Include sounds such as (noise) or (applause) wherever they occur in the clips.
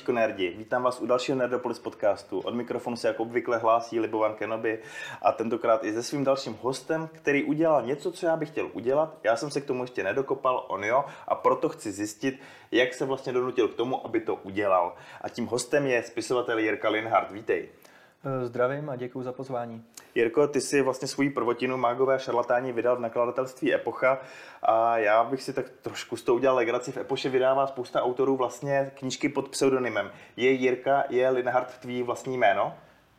Zdravíčko nerdi, vítám vás u dalšího Nerdopolis podcastu. Od mikrofonu se jako obvykle hlásí Libovan Kenobi a tentokrát i se svým dalším hostem, který udělal něco, co já bych chtěl udělat. Já jsem se k tomu ještě nedokopal, on jo, a proto chci zjistit, jak se vlastně donutil k tomu, aby to udělal. A tím hostem je spisovatel Jirka Linhardt. Vítej. Eh, zdravím a děkuji za pozvání. Jirko, ty si vlastně svoji prvotinu Mágové šarlatáni vydal v nakladatelství Epocha a já bych si tak trošku s tou udělal legraci. V Epoše vydává spousta autorů vlastně knížky pod pseudonymem. Je Jirka, je Linhardt tvý vlastní jméno?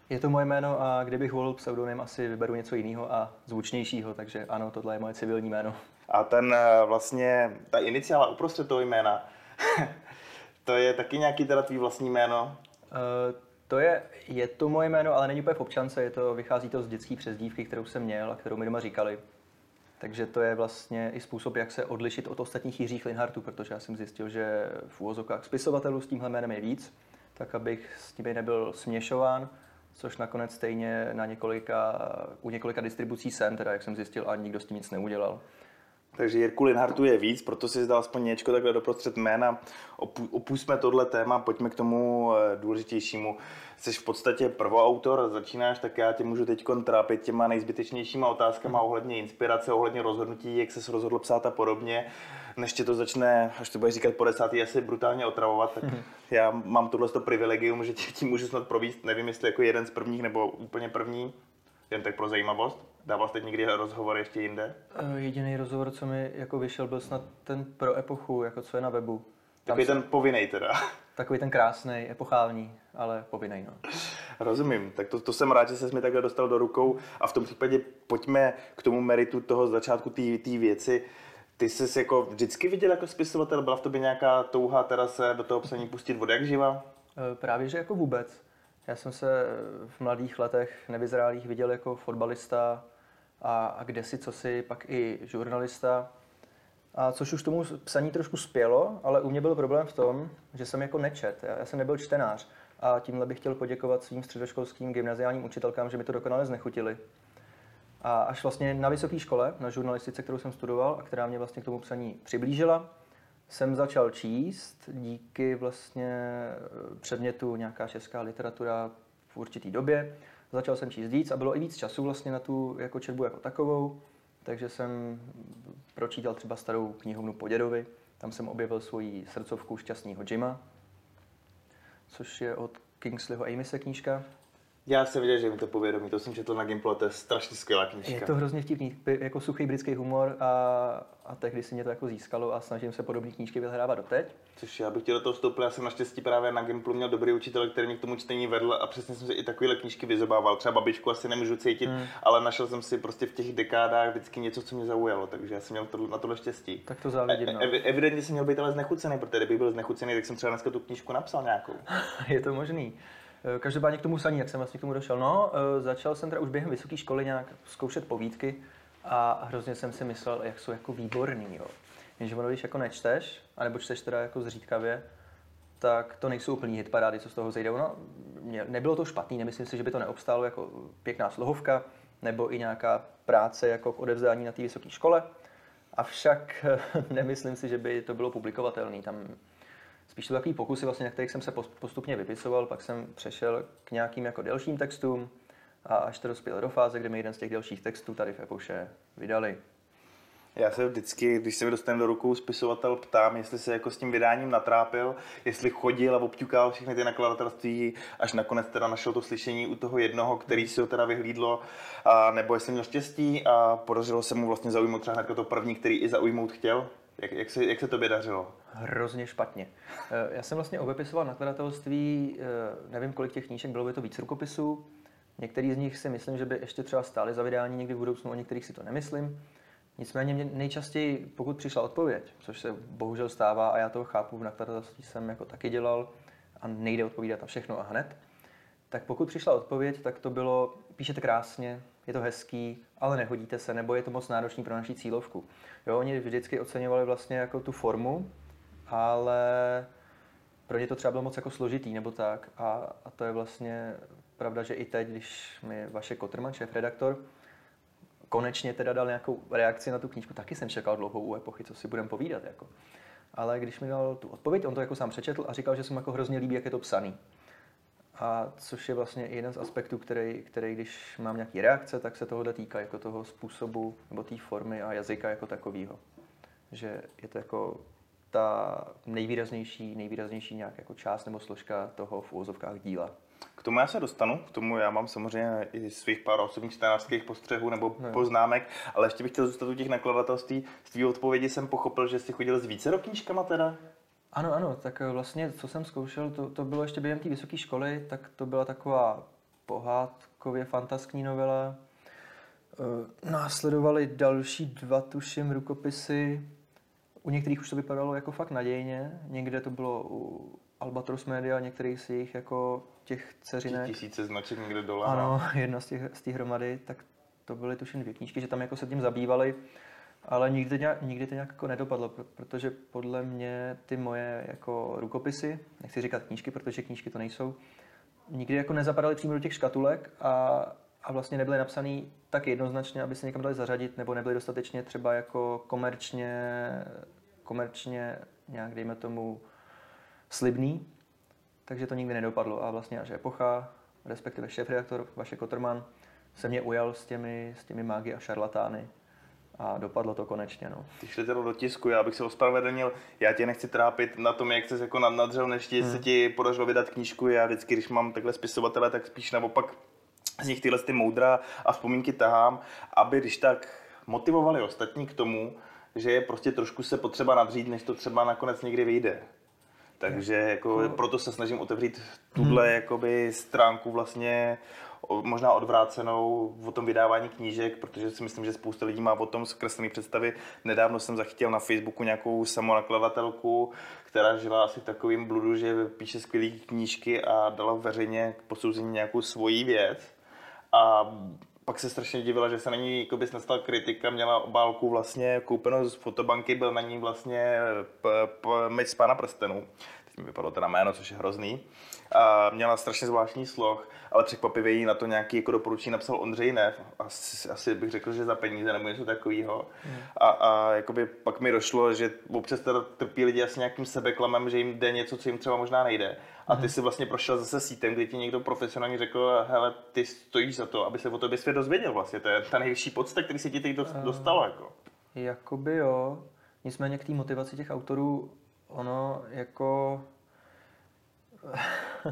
Je to moje jméno a kdybych volil pseudonym, asi vyberu něco jiného a zvučnějšího, takže ano, tohle je moje civilní jméno. A ten eh, vlastně, ta iniciála uprostřed toho jména, (laughs) to je taky nějaký teda tvý vlastní jméno? Uh, to je, je to moje jméno, ale není úplně v občance, je to, vychází to z dětské přezdívky, kterou jsem měl a kterou mi doma říkali. Takže to je vlastně i způsob, jak se odlišit od ostatních Jiřích Linhartů, protože já jsem zjistil, že v úvozovkách spisovatelů s tímhle jménem je víc, tak abych s nimi nebyl směšován, což nakonec stejně na několika, u několika distribucí jsem, teda jak jsem zjistil, a nikdo s tím nic neudělal. Takže Jirku Linhartu je víc, proto si zdal aspoň něčko takhle doprostřed jména. Opustíme tohle téma, pojďme k tomu eh, důležitějšímu. Jsi v podstatě prvoautor, začínáš, tak já tě můžu teď trápit těma nejzbytečnějšíma otázkama ohledně inspirace, ohledně rozhodnutí, jak se rozhodl psát a podobně. Než tě to začne, až to budeš říkat po desátý, asi brutálně otravovat, tak mm-hmm. já mám tohle privilegium, že tě tím můžu snad províst, nevím jestli jako jeden z prvních nebo úplně první, jen tak pro zajímavost. Dával jste někdy rozhovor ještě jinde? Eh, jediný rozhovor, co mi jako vyšel, byl snad ten pro epochu, jako co je na webu. (laughs) Takový ten povinný teda. Takový ten krásný, epochální, ale povinný, no. Rozumím, tak to, to jsem rád, že se mi takhle dostal do rukou a v tom případě pojďme k tomu meritu toho začátku té věci. Ty jsi jako vždycky viděl jako spisovatel, byla v tobě nějaká touha teda se do toho psaní pustit od jak živa? Eh, právě, že jako vůbec. Já jsem se v mladých letech nevyzrálých viděl jako fotbalista a, a kde si, co si, pak i žurnalista. A což už tomu psaní trošku spělo, ale u mě byl problém v tom, že jsem jako nečet. Já, já jsem nebyl čtenář. A tímhle bych chtěl poděkovat svým středoškolským gymnaziálním učitelkám, že mi to dokonale znechutili. A až vlastně na vysoké škole, na žurnalistice, kterou jsem studoval a která mě vlastně k tomu psaní přiblížila, jsem začal číst díky vlastně eh, předmětu nějaká česká literatura v určitý době. Začal jsem číst víc a bylo i víc času vlastně na tu jako četbu jako takovou, takže jsem pročítal třeba starou knihovnu Podědovi, tam jsem objevil svoji srdcovku Šťastného Jima, což je od Kingsleyho Amyse knížka. Já jsem viděl, že mi to povědomí, to jsem četl na Gimplu, to je strašně skvělá knižka. Je to hrozně vtipný, jako suchý britský humor a, a tehdy si mě to jako získalo a snažím se podobné knížky vyhrávat doteď. Což já bych chtěl do toho vstoupil, já jsem naštěstí právě na Gimplu měl dobrý učitel, který mě k tomu čtení vedl a přesně jsem si i takovéhle knížky vyzobával. Třeba babičku asi nemůžu cítit, hmm. ale našel jsem si prostě v těch dekádách vždycky něco, co mě zaujalo, takže já jsem měl to, na tohle štěstí. Tak to závidím. E, no. ev, evidentně jsem měl být ale znechucený, protože kdybych byl znechucený, tak jsem třeba dneska tu knížku napsal nějakou. (laughs) je to možný. Eh, každopádně k tomu saní, jak jsem vlastně k tomu došel. No, začal jsem teda už během vysoké školy nějak zkoušet povídky a hrozně jsem si myslel, jak jsou jako výborný, jo. Jenže ono, když jako nečteš, anebo čteš teda jako zřídkavě, tak to nejsou úplný hitparády, co z toho zejde. No, nebylo to špatný, nemyslím si, že by to neobstálo jako pěkná slohovka, nebo i nějaká práce jako k odevzdání na té vysoké škole. Avšak (laughs) nemyslím si, že by to bylo publikovatelné. Tam spíš to takový pokusy, vlastně, na kterých jsem se postupně vypisoval, pak jsem přešel k nějakým jako delším textům a až to dospěl do fáze, kde mi jeden z těch delších textů tady v Epoše vydali. Já se vždycky, když se mi dostane do rukou spisovatel, ptám, jestli se jako s tím vydáním natrápil, jestli chodil a obťukal všechny ty nakladatelství, až nakonec teda našel to slyšení u toho jednoho, který si ho teda vyhlídlo, a nebo jestli měl štěstí a podařilo se mu vlastně zaujmout třeba to první, který i zaujmout chtěl. Jak, jak, se, jak se tobě dařilo? Hrozně špatně. Eh, já jsem vlastně obepisoval nakladatelství, eh, nevím kolik těch knížek, bylo by to víc rukopisů. Některý z nich si myslím, že by ještě třeba stály za vydání někdy v budoucnu, o některých si to nemyslím. Nicméně mě nejčastěji, pokud přišla odpověď, což se bohužel stává a já to chápu, v nakladatelství jsem jako taky dělal a nejde odpovídat na všechno a hned, tak pokud přišla odpověď, tak to bylo, píšete krásně, je to hezký, ale nehodíte se, nebo je to moc náročný pro naší cílovku. Jo, oni vždycky oceňovali vlastně jako tu formu, ale pro ně to třeba bylo moc jako složitý nebo tak. A, a to je vlastně pravda, že i teď, když mi vaše Kotrman, šéf redaktor, konečně teda dal nějakou reakci na tu knížku, taky jsem čekal dlouhou u epochy, co si budem povídat. Jako. ale když mi dal tu odpověď, on to jako sám přečetl a říkal, že se mu jako hrozně líbí, jak je to psaný. A což je vlastně jeden z aspektů, který, který když mám nějaký reakce, tak se tohohle týká jako toho způsobu nebo té formy a jazyka jako takového. Že je to jako ta nejvýraznější, nejvýraznější nějak jako část nebo složka toho v úvozovkách díla. K tomu já se dostanu, k tomu já mám samozřejmě i svých pár osobních čtenářských postřehů nebo no. poznámek, ale ještě bych chtěl zůstat u těch nakladatelství. Z tvý odpovědi jsem pochopil, že jsi chodil s více knížkama teda? Ano, ano, tak eh, vlastně, co jsem zkoušel, to, to bylo ještě během té vysoké školy, tak to byla taková pohádkově fantaskní novela. E, následovaly další dva, tuším, rukopisy. U některých už to vypadalo jako fakt nadějně, někde to bylo u Albatros Media, některých z jejich jako těch dceřinek. Tisíce značek někde dole. Ano, no. jedna z, těch, z té hromady, tak to byly tuším dvě knížky, že tam jako se tím zabývali, ale nikdy, nějak, nikdy to nějak jako nedopadlo, protože podle mě ty moje jako rukopisy, nechci říkat knížky, protože knížky to nejsou, nikdy jako nezapadaly přímo do těch škatulek a, a vlastně nebyly napsané tak jednoznačně, aby se někam dali zařadit, nebo nebyly dostatečně třeba jako komerčně, komerčně nějak, dejme tomu, slibný, takže to nikdy nedopadlo. A vlastně až epocha, respektive šéf-redaktor Vaše Kotrman, se mě ujal s těmi, s těmi mágy a šarlatány a dopadlo to konečně. No. Ty šli teda do tisku, já bych se ospravedlnil, já tě nechci trápit na tom, jak jsi jako nadřel, než ti hmm. se ti podařilo vydat knížku. Já vždycky, když mám takhle spisovatele, tak spíš naopak z nich tyhle ty moudra a vzpomínky tahám, aby když tak motivovali ostatní k tomu, že je prostě trošku se potřeba nadřít, než to třeba nakonec někdy vyjde. Takže jako, proto se snažím otevřít tuhle hmm. jakoby, stránku vlastně možná odvrácenou o tom vydávání knížek, protože si myslím, že spousta lidí má o tom zkreslené představy. Nedávno jsem zachytil na Facebooku nějakou samonakladatelku, která žila asi takovým bludu, že píše skvělé knížky a dala veřejně k posouzení nějakou svoji věc. A pak se strašně divila, že se na ní jakoby nastala kritika, měla obálku vlastně koupenou z fotobanky, byl na ní vlastně p- p- meč z pána prstenů. Teď mi vypadlo teda jméno, což je hrozný. A měla strašně zvláštní sloh, ale překvapivě jí na to nějaký jako doporučení napsal Ondřej Nev. Asi, asi bych řekl, že za peníze nebo něco takového. Hmm. A, a jakoby pak mi došlo, že občas teda trpí lidi asi nějakým sebeklamem, že jim jde něco, co jim třeba možná nejde. A ty si vlastně prošel zase sítem, kdy ti někdo profesionálně řekl, hele, ty stojíš za to, aby se o tobě svět dozvěděl vlastně. To je ta nejvyšší podsta, který se ti teď eh, dostalo. Jako. Jakoby jo. Nicméně k té motivaci těch autorů, ono jako... (laughs)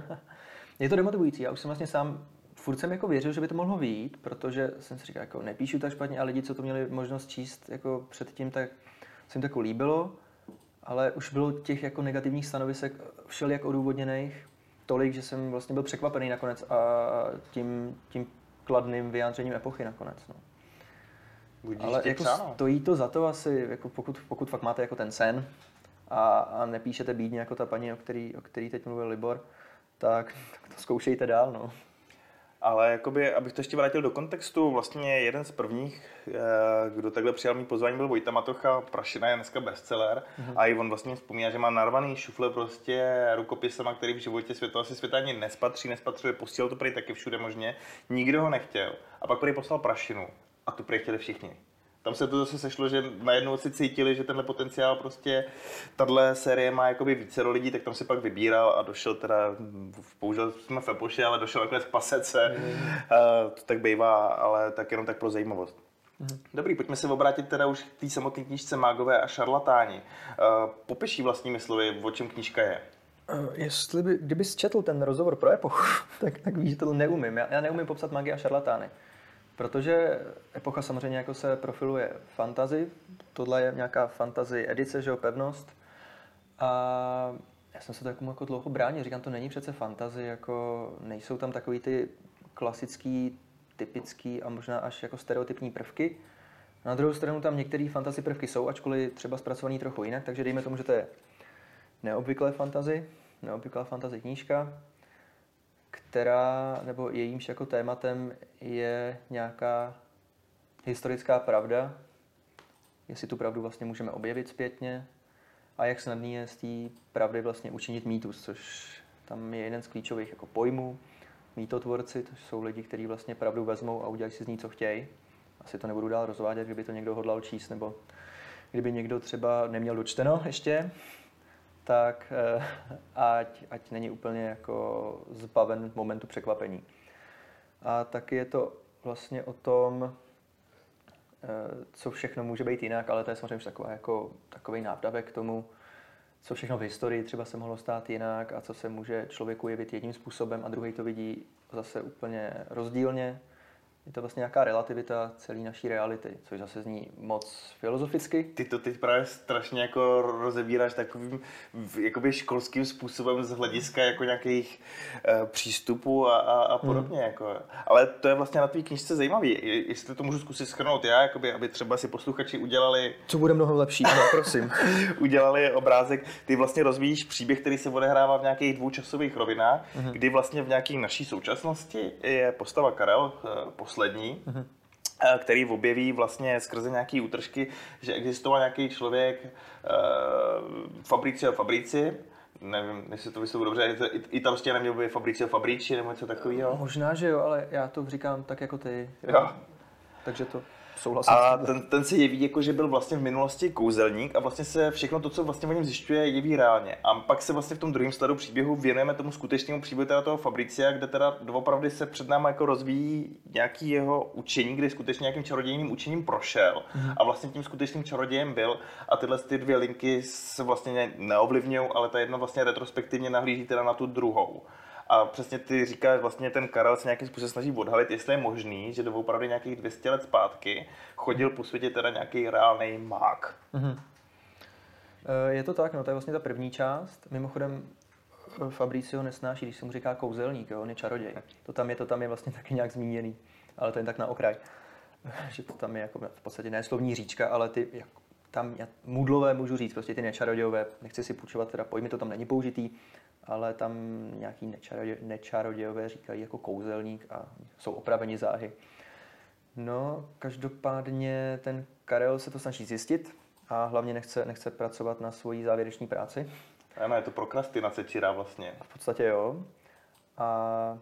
je to demotivující. Já už jsem vlastně sám furt jsem jako věřil, že by to mohlo vyjít, protože jsem si říkal, jako nepíšu tak špatně a lidi, co to měli možnost číst jako předtím, tak se jim to jako líbilo ale už bylo těch jako negativních stanovisek všelijak odůvodněných tolik, že jsem vlastně byl překvapený nakonec a tím, tím kladným vyjádřením epochy nakonec. No. Budíš ale jako přáno. stojí to za to asi, jako pokud, pokud fakt máte jako ten sen a, a nepíšete bídně jako ta paní, o který, o který teď mluvil Libor, tak, tak to zkoušejte dál. No. Ale jakoby, abych to ještě vrátil do kontextu, vlastně jeden z prvních, eh, kdo takhle přijal mý pozvání, byl Vojta Matocha, Prašina je dneska bestseller mm-hmm. a i on vlastně vzpomíná, že má narvaný šufle prostě rukopisama, který v životě světa asi světa ani nespatří, nespatřuje, posílal to prý taky všude možně, nikdo ho nechtěl a pak prý poslal Prašinu a tu prý chtěli všichni tam se to zase sešlo, že najednou si cítili, že tenhle potenciál prostě, tahle série má jakoby více lidí, tak tam si pak vybíral a došel teda, použil jsme Fepoše, ale došel takhle z pasece, mm. uh, to tak bývá, ale tak jenom tak pro zajímavost. Mm. Dobrý, pojďme se obrátit teda už k té samotné knížce Mágové a šarlatáni. Uh, popiší vlastními slovy, o čem knížka je. Uh, jestli by, kdyby četl ten rozhovor pro epochu, (laughs) tak, tak víš, že to neumím. Já, já neumím popsat magii a šarlatány. Protože epocha samozřejmě jako se profiluje fantazy, tohle je nějaká fantasy edice, že jo, pevnost. A já jsem se jako, jako dlouho bránil, říkám, to není přece fantazy, jako nejsou tam takový ty klasický, typický a možná až jako stereotypní prvky. Na druhou stranu tam některé fantasy prvky jsou, ačkoliv třeba zpracovaný trochu jinak, takže dejme tomu, že to je neobvyklé fantazy, neobvyklá fantazy knížka, která, nebo jejímž jako tématem je nějaká historická pravda, jestli tu pravdu vlastně můžeme objevit zpětně a jak snadný je z té pravdy vlastně učinit mýtus, což tam je jeden z klíčových jako pojmů. Mýtotvorci, to jsou lidi, kteří vlastně pravdu vezmou a udělají si z ní, co chtějí. Asi to nebudu dál rozvádět, kdyby to někdo hodlal číst nebo, kdyby někdo třeba neměl dočteno ještě, tak eh, ať, ať není úplně jako zbaven momentu překvapení. A taky je to vlastně o tom, eh, co všechno může být jinak, ale to je samozřejmě taková jako, takový návdavek k tomu, co všechno v historii třeba se mohlo stát jinak a co se může člověku jevit jedním způsobem a druhý to vidí zase úplně rozdílně je to vlastně nějaká relativita celé naší reality, což zase zní moc filozoficky. Ty to teď právě strašně jako rozebíráš takovým jakoby školským způsobem z hlediska jako nějakých uh, přístupů a, a, a podobně. Hmm. Jako. Ale to je vlastně na tvý knižce zajímavý. Jestli to můžu zkusit schrnout já, jakoby, aby třeba si posluchači udělali... Co bude mnohem lepší, ano, prosím. (laughs) udělali obrázek. Ty vlastně rozvíjíš příběh, který se odehrává v nějakých dvoučasových rovinách, hmm. kdy vlastně v nějaké naší současnosti je postava Karel, uh, poslední, mm-hmm který objeví vlastně skrze nějaké útržky, že existoval nějaký člověk uh, Fabricio Fabrici, nevím, jestli to vyslovu dobře, italště neměl by Fabricio Fabrici nebo něco takového? Možná, že jo, ale já to říkám tak jako ty. Jo. jo. Takže to souhlasím. A ten, ten se jeví jako, že byl vlastně v minulosti kouzelník a vlastně se všechno to, co vlastně o něm zjišťuje, jeví reálně. A pak se vlastně v tom druhém sledu příběhu věnujeme tomu skutečnému příběhu teda toho Fabricia, kde teda doopravdy se před námi jako rozvíjí nějaký jeho učení, kdy skutečně nějakým čarodějným učením prošel mm. a vlastně tím skutečným čarodějem byl. A tyhle ty dvě linky se vlastně neovlivňují, ale ta jedna vlastně retrospektivně nahlíží teda na tu druhou. A přesně ty říkáš, vlastně ten Karel se nějakým způsobem snaží odhalit, jestli je možný, že doopravdy nějakých 200 let zpátky chodil po světě teda nějaký reálný mák. Mm-hmm. Je to tak, no to je vlastně ta první část. Mimochodem eh, Fabricio nesnáší, když se mu říká kouzelník, jo? on je čaroděj. To tam je, to tam je vlastně taky nějak zmíněný, ale to je tak na okraj. (laughs) že to tam je jako v podstatě ne slovní říčka, ale ty jako, tam mudlové můžu říct, prostě ty nečarodějové, nechci si půjčovat teda pojmy, to tam není použitý, ale tam nějaký nečarodě, nečarodějové říkají jako kouzelník a jsou opraveni záhy. No, každopádně ten Karel se to snaží zjistit a hlavně nechce, nechce pracovat na svojí závěreční práci. Ano, je to prokrastinace čirá vlastně. V podstatě jo. A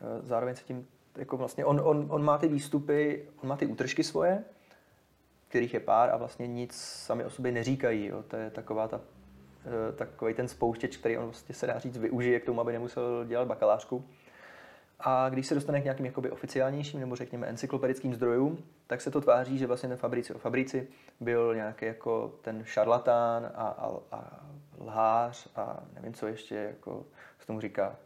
e, zároveň se tím, jako vlastně on, on, on má ty výstupy, on má ty útržky svoje, kterých je pár a vlastně nic sami o sobě neříkají. Jo. To je taková ta takový ten spouštěč, který on vlastně se dá říct využije k tomu, aby nemusel dělat bakalářku. A když se dostane k nějakým jakoby oficiálnějším nebo řekněme encyklopedickým zdrojům, tak se to tváří, že vlastně ten Fabrici o Fabrici byl nějaký jako ten šarlatán a, a, a lhář a nevím, co ještě jako se tomu říká,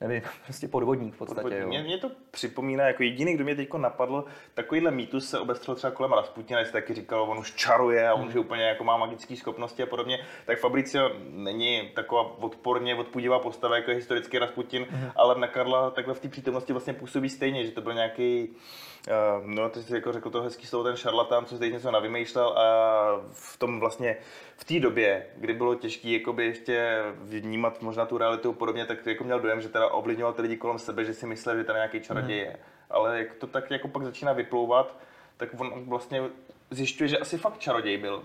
nevím, prostě podvodník v podstatě. Podvodník. Jo. Mě, mě, to připomíná, jako jediný, kdo mě teď napadl, takovýhle mýtus se obestřel třeba kolem Rasputina, se taky říkal, on už čaruje a on už úplně jako má magické schopnosti a podobně, tak Fabricio není taková odporně odpudivá postava jako historický Rasputin, mm. ale na Karla takhle v té přítomnosti vlastně působí stejně, že to byl nějaký no, ty jsi jako řekl to hezký slovo, ten šarlatán, co zde něco navymýšlel a v tom vlastně v té době, kdy bylo těžké jakoby ještě vnímat možná tu realitu podobně, tak jako měl dojem, že teda ovlivňoval ty lidi kolem sebe, že si myslel, že teda nějaký čaroděj hmm. je. Ale jak to tak jako pak začíná vyplouvat, tak on vlastně zjišťuje, že asi fakt čaroděj byl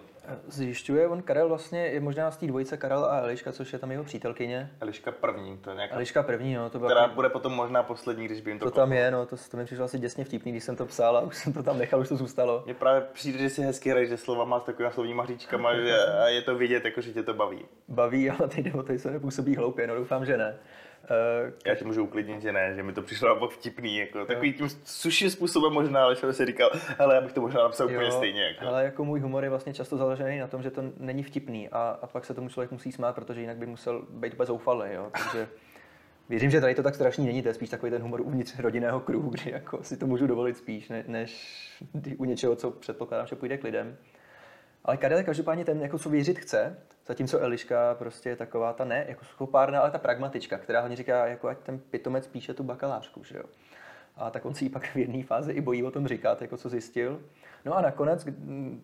zjišťuje, on Karel vlastně je možná z té dvojice Karel a Eliška, což je tam jeho přítelkyně. Eliška první, to je nějaká... Eliška první, no. To byla která bude potom možná poslední, když by jim to To tam je, no, to, to mi přišlo asi děsně vtipný, když jsem to psal a už jsem to tam nechal, už to zůstalo. Mně právě přijde, že si hezky hraješ, že slova má s takovými slovníma hříčkama, že a je to vidět, jako, že tě to baví. Baví, ale ty nebo se nepůsobí hloupě, no doufám, že ne. Uh, Já ti můžu uklidnit, že ne, že mi to přišlo naopak vtipný, jako takový tím suším způsobem možná, ale jsem si říkal, ale já bych to možná napsal jo, úplně stejně. Jako. Ale jako můj humor je vlastně často založený na tom, že to není vtipný a, a pak se tomu člověk musí smát, protože jinak by musel být úplně zoufalý, jo. Takže věřím, že tady to tak strašný není, to je spíš takový ten humor uvnitř rodinného kruhu, kdy jako si to můžu dovolit spíš, ne, než u něčeho, co předpokládám, že půjde k lidem. Ale Karel je každopádně ten, jako co věřit chce, zatímco Eliška prostě je taková ta ne, jako schopárna, ale ta pragmatička, která hlavně říká, jako ať ten pitomec píše tu bakalářku, že jo. A tak on si ji pak v jedné fázi i bojí o tom říkat, jako co zjistil. No a nakonec,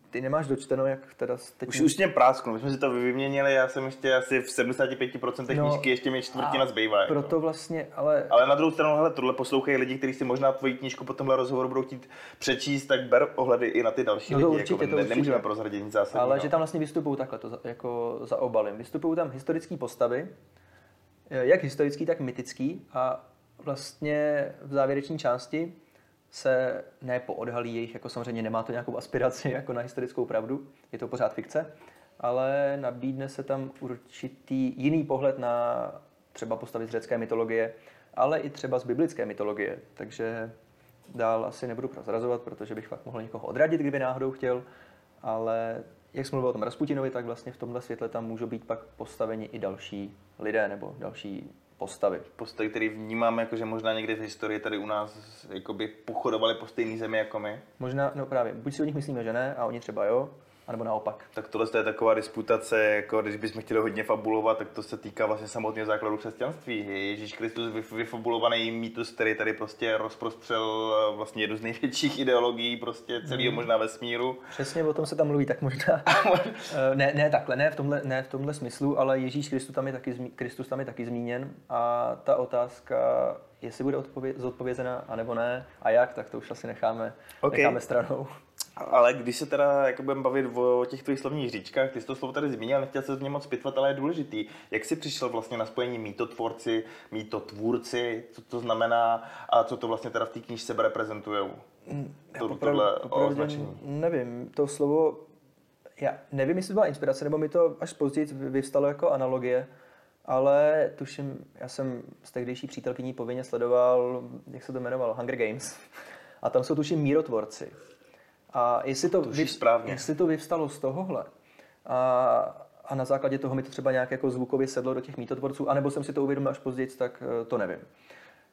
ty nemáš dočteno, jak teda teď... Už, už mě prásknu, my jsme si to vyměnili, já jsem ještě asi v 75% no, knížky, ještě mě čtvrtina zbývá. Jako. Proto vlastně, ale... Ale na druhou stranu, hele, tohle poslouchají lidi, kteří si možná tvoji knížku po tomhle rozhovoru budou chtít přečíst, tak ber ohledy i na ty další no to lidi. Určitě, jako, to ne, určitě. Nemůžeme prozradit nic zásadního. Ale že tam vlastně vystupují takhle, to za, jako za obalem. Vystupují tam historické postavy, jak historický, tak mytický a vlastně v závěreční části se nepoodhalí jejich, jako samozřejmě nemá to nějakou aspiraci (laughs) jako na historickou pravdu, je to pořád fikce, ale nabídne se tam určitý jiný pohled na třeba postavy z řecké mytologie, ale i třeba z biblické mytologie. Takže dál asi nebudu prozrazovat, protože bych fakt mohl někoho odradit, kdyby náhodou chtěl, ale jak jsme mluvil o tom Rasputinovi, tak vlastně v tomhle světle tam můžou být pak postaveni i další lidé nebo další postavy. Postavy, které vnímáme, jako že možná někdy v historii tady u nás jakoby pochodovali po stejné zemi jako my. Možná, no právě, buď si o nich myslíme, že ne, a oni třeba jo, anebo naopak. Tak tohle je taková disputace, jako když bychom chtěli hodně fabulovat, tak to se týká vlastně samotného základu křesťanství. Ježíš Kristus vyfabulovaný mýtus, který tady prostě rozprostřel eh, vlastně jednu z největších ideologií prostě celého mm. možná vesmíru. Přesně o tom se tam mluví, tak (laughs) možná. Eh, ne, ne takhle, ne v, tomhle, ne v tomhle smyslu, ale Ježíš Kristus tam je taky, Kristus tam je taky zmíněn a ta otázka, jestli bude zodpovězena, anebo ne, a jak, tak to už asi necháme, okay. necháme stranou. Ale když se teda jako budeme bavit o těch tvých slovních říčkách, ty jsi to slovo tady zmínil, nechtěl se z něj moc pitvat, ale je důležitý. Jak jsi přišel vlastně na spojení mýtotvorci, mýtotvůrci, co to znamená a co to vlastně teda v té knížce reprezentují? Mm, to, tohle označení. Nevím, to slovo, já nevím, jestli to byla inspirace, nebo mi to až později vyvstalo jako analogie, ale tuším, já jsem s tehdejší přítelkyní povinně sledoval, jak se to jmenovalo, Hunger Games. A tam jsou tuším mírotvorci. A jestli to, vy, správně. jestli to vyvstalo z tohohle a, a na základě toho mi to třeba nějak jako zvukově sedlo do těch mítotvorců, anebo jsem si to uvědomil až později, tak eh, to nevím.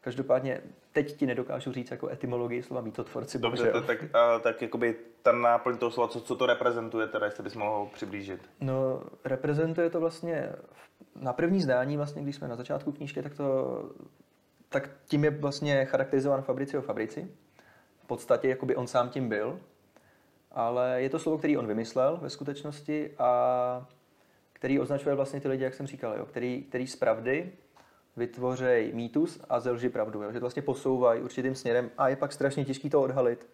Každopádně teď ti nedokážu říct jako etymologii slova mítotvorci. Dobře, to, tak, a, tak jakoby ta náplň toho slova, co, co to reprezentuje, teda jestli bys mohl přiblížit? No, reprezentuje to vlastně na první zdání, vlastně, když jsme na začátku knížky, tak to tak tím je vlastně charakterizován Fabricio Fabrici. V podstatě jakoby on sám tím byl, ale je to slovo, který on vymyslel ve skutečnosti a který označuje vlastně ty lidi, jak jsem říkal, jo, který, který z pravdy vytvořejí mýtus a ze lži pravdu, jo, že to vlastně posouvají určitým směrem a je pak strašně těžký to odhalit.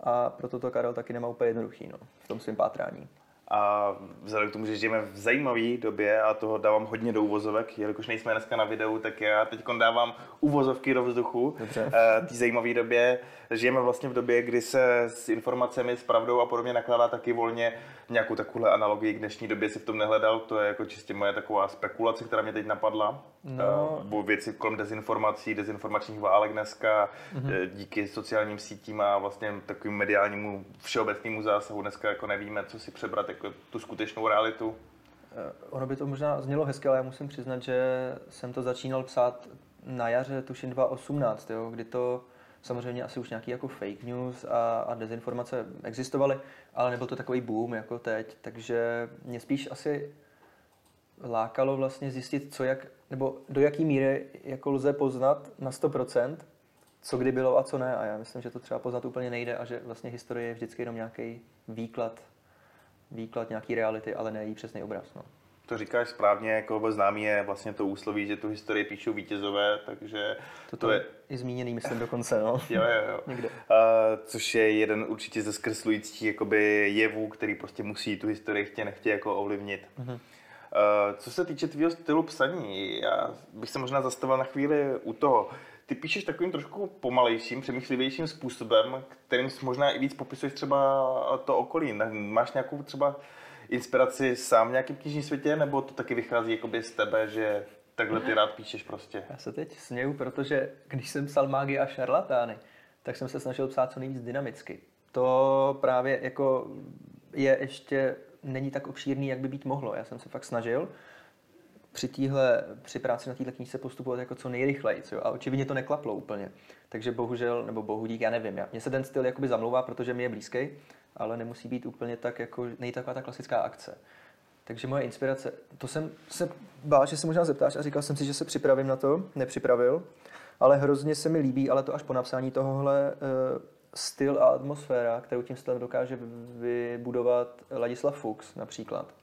A proto to Karel taky nemá úplně jednoduchý no, v tom svém pátrání. A vzhledem k tomu, že žijeme v zajímavé době a toho dávám hodně do uvozovek, jelikož nejsme dneska na videu, tak já teď dávám uvozovky do vzduchu. Dobře. Té zajímavé době. Žijeme vlastně v době, kdy se s informacemi, s pravdou a podobně nakládá taky volně. Nějakou takovou analogii k dnešní době si v tom nehledal, to je jako čistě moje taková spekulace, která mě teď napadla. No. Uh, věci kolem dezinformací, dezinformačních válek dneska, mm-hmm. díky sociálním sítím a vlastně takovým mediálnímu všeobecnému zásahu dneska jako nevíme, co si přebrat jako tu skutečnou realitu. Eh, ono by to možná znělo hezky, ale já musím přiznat, že jsem to začínal psát na jaře, tuším 2018, jo, kdy to samozřejmě asi už nějaký jako fake news a, a dezinformace existovaly, ale nebyl to takový boom jako teď, takže mě spíš asi lákalo vlastně zjistit, co jak, nebo do jaký míry jako lze poznat na 100%, co kdy bylo a co ne. A já myslím, že to třeba poznat úplně nejde a že vlastně historie je vždycky jenom nějaký výklad, výklad nějaký reality, ale ne její přesný obraz. No. To říkáš správně, jako známý je vlastně to úsloví, že tu historii píšou vítězové, takže to, to je... i zmíněný, myslím, dokonce, no. (laughs) jo, jo, jo. Někde. Uh, což je jeden určitě ze zkreslujících jakoby jevů, který prostě musí tu historii chtě nechtě jako ovlivnit. Uh-huh. Uh, co se týče tvého stylu psaní, já bych se možná zastavil na chvíli u toho. Ty píšeš takovým trošku pomalejším, přemýšlivějším způsobem, kterým možná i víc popisuješ třeba to okolí. Máš nějakou třeba inspiraci sám v nějakém knižním světě, nebo to taky vychází jakoby z tebe, že takhle ty rád píšeš prostě? Já se teď směju, protože když jsem psal mágy a šarlatány, tak jsem se snažil psát co nejvíc dynamicky. To právě jako je ještě, není tak obšírný, jak by být mohlo. Já jsem se fakt snažil při, týhle, při práci na této knížce postupovat jako co nejrychleji. Jo? A očividně to neklaplo úplně. Takže bohužel, nebo bohu dík, já nevím. Mně se ten styl jakoby zamlouvá, protože mi je blízký, ale nemusí být úplně tak, jako, nej taková ta klasická akce. Takže moje inspirace, to jsem se bál, že se možná zeptáš a říkal jsem si, že se připravím na to, nepřipravil, ale hrozně se mi líbí, ale to až po napsání tohohle uh, styl a atmosféra, kterou tím stylem dokáže vybudovat Ladislav Fuchs například.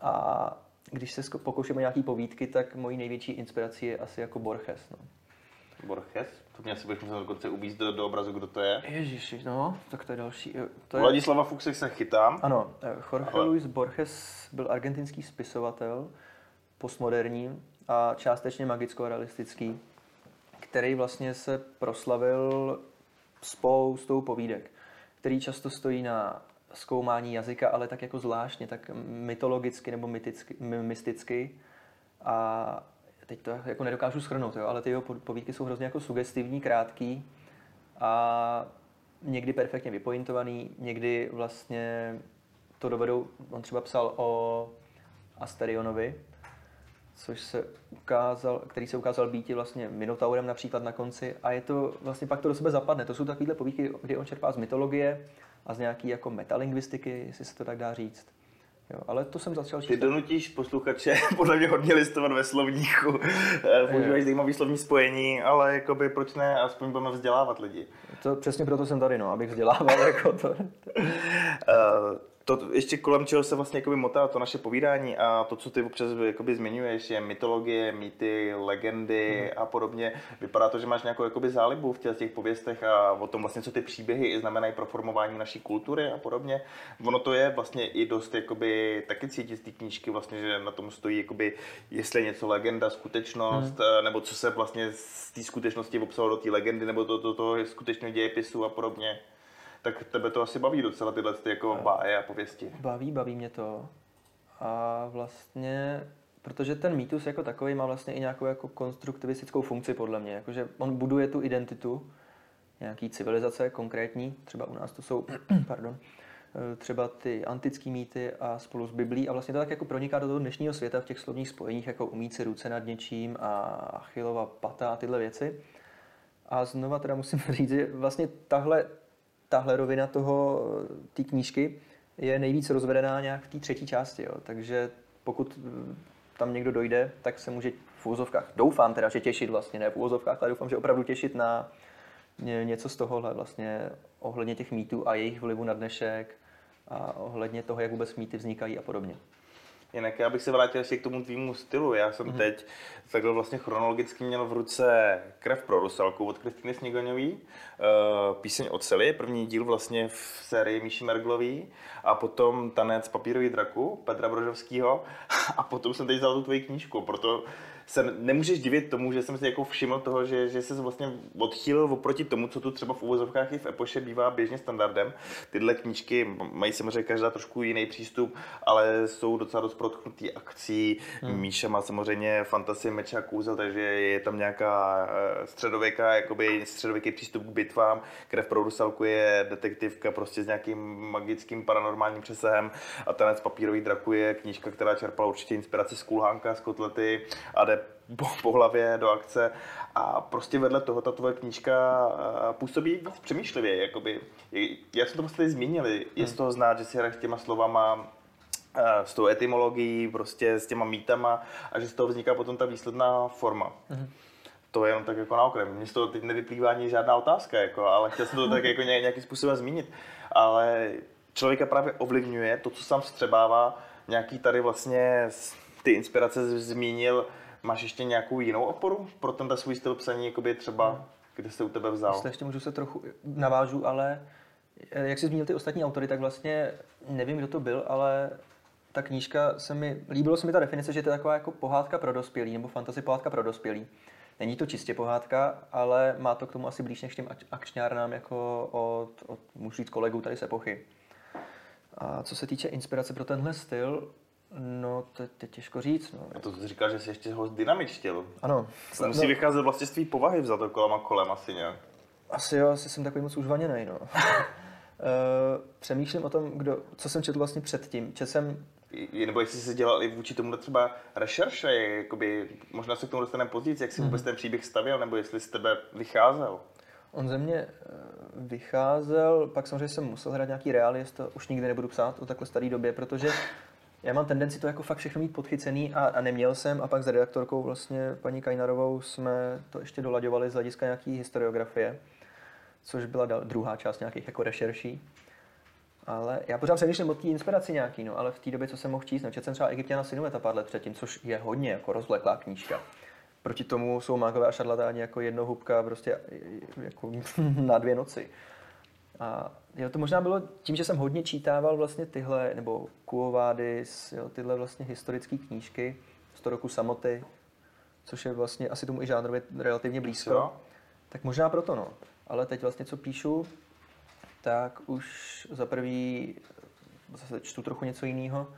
A když se pokoušíme nějaký povídky, tak mojí největší inspirací je asi jako Borges. No. Borges? To mě asi budeš muset dokonce ubízt do, do obrazu, kdo to je. Ježiši, no, tak to je další. To je... Vladislava Fuchse se chytám. Ano, eh, Jorge Ale... Luis Borges byl argentinský spisovatel, postmoderní a částečně magicko-realistický, který vlastně se proslavil spoustou povídek, který často stojí na zkoumání jazyka, ale tak jako zvláštně, tak mytologicky nebo myticky, mysticky. A teď to jako nedokážu schrnout, jo, ale ty jeho povídky jsou hrozně jako sugestivní, krátký a někdy perfektně vypointovaný, někdy vlastně to dovedou, on třeba psal o Asterionovi, což se ukázal, který se ukázal být vlastně Minotaurem například na konci a je to vlastně pak to do sebe zapadne. To jsou takovéhle povídky, kdy on čerpá z mytologie a z nějaký jako metalingvistiky, jestli se to tak dá říct. Jo, ale to jsem začal číst. Ty donutíš posluchače (laughs) podle mě hodně listovat ve slovníku. (laughs) Eh, používáš zajímavý slovní spojení, ale jakoby proč ne, aspoň budeme vzdělávat lidi. To přesně proto jsem tady, no, abych vzdělával (laughs) jako to. To ještě kolem čeho se vlastně jakoby motá to naše povídání a to, co ty občas jakoby zmiňuješ, je mytologie, mýty, legendy mm. a podobně. Vypadá to, že máš nějakou jakoby zálibu v těch, těch pověstech a o tom vlastně, co ty příběhy znamenají pro formování naší kultury a podobně. Ono to je vlastně i dost jakoby taky cítit z té knížky vlastně, že na tom stojí jakoby, jestli je něco legenda, skutečnost, mm. nebo co se vlastně z té skutečnosti obsahuje do té legendy, nebo to, to, to, to skutečného dějepisu a podobně tak tebe to asi baví docela tyhle ty jako báje a pověsti. Baví, baví mě to. A vlastně, protože ten mýtus jako takový má vlastně i nějakou jako konstruktivistickou funkci podle mě. Jakože on buduje tu identitu nějaký civilizace konkrétní, třeba u nás to jsou, (clears throat) pardon, eh, třeba ty antické mýty a spolu s Biblí a vlastně to tak jako proniká do toho dnešního světa v těch slovních spojeních, jako umít si ruce nad něčím a Achillova pata a tyhle věci. A znova teda musím (laughs) říct, že vlastně tahle tahle rovina toho, té knížky je nejvíc rozvedená nějak v té třetí části. Jo. Takže pokud eh, tam někdo dojde, tak se může v úzovkách, doufám teda, že těšit vlastně, ne v úzovkách, ale doufám, že opravdu těšit na něco z tohohle vlastně ohledně těch mýtů a jejich vlivu na dnešek a ohledně toho, jak vůbec mýty vznikají a podobně. Jinak já bych se vrátil ještě k tomu tvýmu stylu. Já jsem mm-hmm. teď takhle vlastně chronologicky měl v ruce Krev pro Rusalku od Kristýny Snigoňový, uh, píseň od Cely, první díl vlastně v sérii Míši Merglový a potom Tanec papírový draku Petra Brožovského (laughs) a potom jsem teď vzal tu tvoji knížku, proto se nemůžeš divit tomu, že jsem si jako všiml toho, že, že se vlastně odchýlil oproti tomu, co tu třeba v uvozovkách i v Epoše bývá běžně standardem. Tyhle knížky mají samozřejmě každá trošku jiný přístup, ale jsou docela dost protknutý akcí. Hmm. Míša má samozřejmě fantasie meče a kůzel, takže je tam nějaká eh, středověká, jakoby středověký přístup k bitvám. Krev pro Rusalku je detektivka prostě s nějakým magickým paranormálním přesahem a Tanec papírový draku je knížka, která čerpala určitě inspiraci z Kulhánka, z Kotlety a po, po hlavě do akce a prostě vedle toho ta tvoje knížka eh, působí víc přemýšlivě, jakoby. Já jsem to vlastně zmínil, je z toho znát, že si hraješ těma slovama, eh, s tou etymologií, prostě s těma mítama a že z toho vzniká potom ta výsledná forma. Mm-hmm. To je jenom tak jako na okrem. Mně z toho teď nevyplývá ani žádná otázka, jako, ale chtěl jsem to tak jako nějakým způsobem zmínit. Ale člověka právě ovlivňuje to, co sám vstřebává, nějaký tady vlastně ty inspirace zmínil, Máš ještě nějakou jinou oporu pro ten svůj styl psaní, jakoby třeba, kde se u tebe vzal? Jestli ještě můžu se trochu navážu, ale eh, jak jsi zmínil ty ostatní autory, tak vlastně nevím, kdo to byl, ale ta knížka se mi, líbilo se mi ta definice, že to je taková jako pohádka pro dospělí, nebo fantasy pohádka pro dospělí. Není to čistě pohádka, ale má to k tomu asi blíž než těm akčňárnám jako od, od můžu říct kolegů tady z epochy. A co se týče inspirace pro tenhle styl, No, to, to je těžko říct. No. A to jsi říkal, že jsi ještě ho dynamičtil. Ano. To musí no. vycházet vlastně z tvý povahy vzat to kolem a kolem asi nějak. Asi jo, asi jsem takový moc užvaněný, no. Uh, (laughs) přemýšlím o tom, kdo, co jsem četl vlastně předtím. Četl jsem nebo jestli jsi dělal i vůči tomu třeba rešerše, jakoby, možná se k tomu dostaneme později, jak si vůbec mm. ten příběh stavěl, nebo jestli z tebe vycházel. On ze mě eh, vycházel, pak samozřejmě jsem musel hrát nějaký realist, to už nikdy nebudu psát o takhle staré době, protože já mám tendenci to jako fakt všechno mít podchycený a, a neměl jsem a pak s redaktorkou vlastně paní Kajnarovou jsme to ještě dolaďovali z hlediska nějaký historiografie, což byla druhá část nějakých jako rešerší. Ale já pořád přemýšlím o té inspiraci nějaký, no, ale v té době, co jsem mohl číst, no, jsem třeba Egyptiana Sinueta pár let předtím, což je hodně jako rozvleklá knížka. Proti tomu jsou mágové a šarlatáni jako jednohubka prostě jako (laughs) na dvě noci. A jo, to možná bylo tím, že jsem hodně čítával vlastně tyhle, nebo Kuovádis, jo, tyhle vlastně historické knížky, 100 roku samoty, což je vlastně asi tomu i žánrově relativně blízko. Jo. Tak možná proto, no. ale teď vlastně co píšu, tak už za prvý zase čtu trochu něco jiného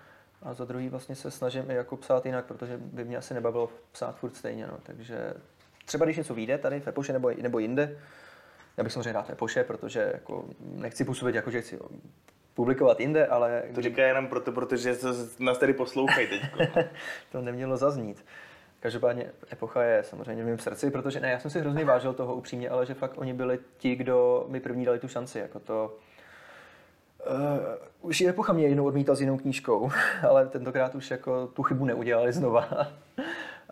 a za druhý vlastně se snažím i jako psát jinak, protože by mě asi nebavilo psát furt stejně, no. takže třeba když něco vyjde tady v Epoše nebo, nebo jinde, já bych samozřejmě rád Epoše, protože jako nechci působit jako, že chci publikovat jinde, ale... To říká jenom proto, protože nás tady poslouchají teď. (laughs) to nemělo zaznít. Každopádně epocha je samozřejmě v mém srdci, protože ne, já jsem si hrozně vážil toho upřímně, ale že fakt oni byli ti, kdo mi první dali tu šanci. Jako to, Uh, už je epocha mě jinou odmítal s jinou knížkou, (laughs) ale tentokrát už jako tu chybu neudělali znova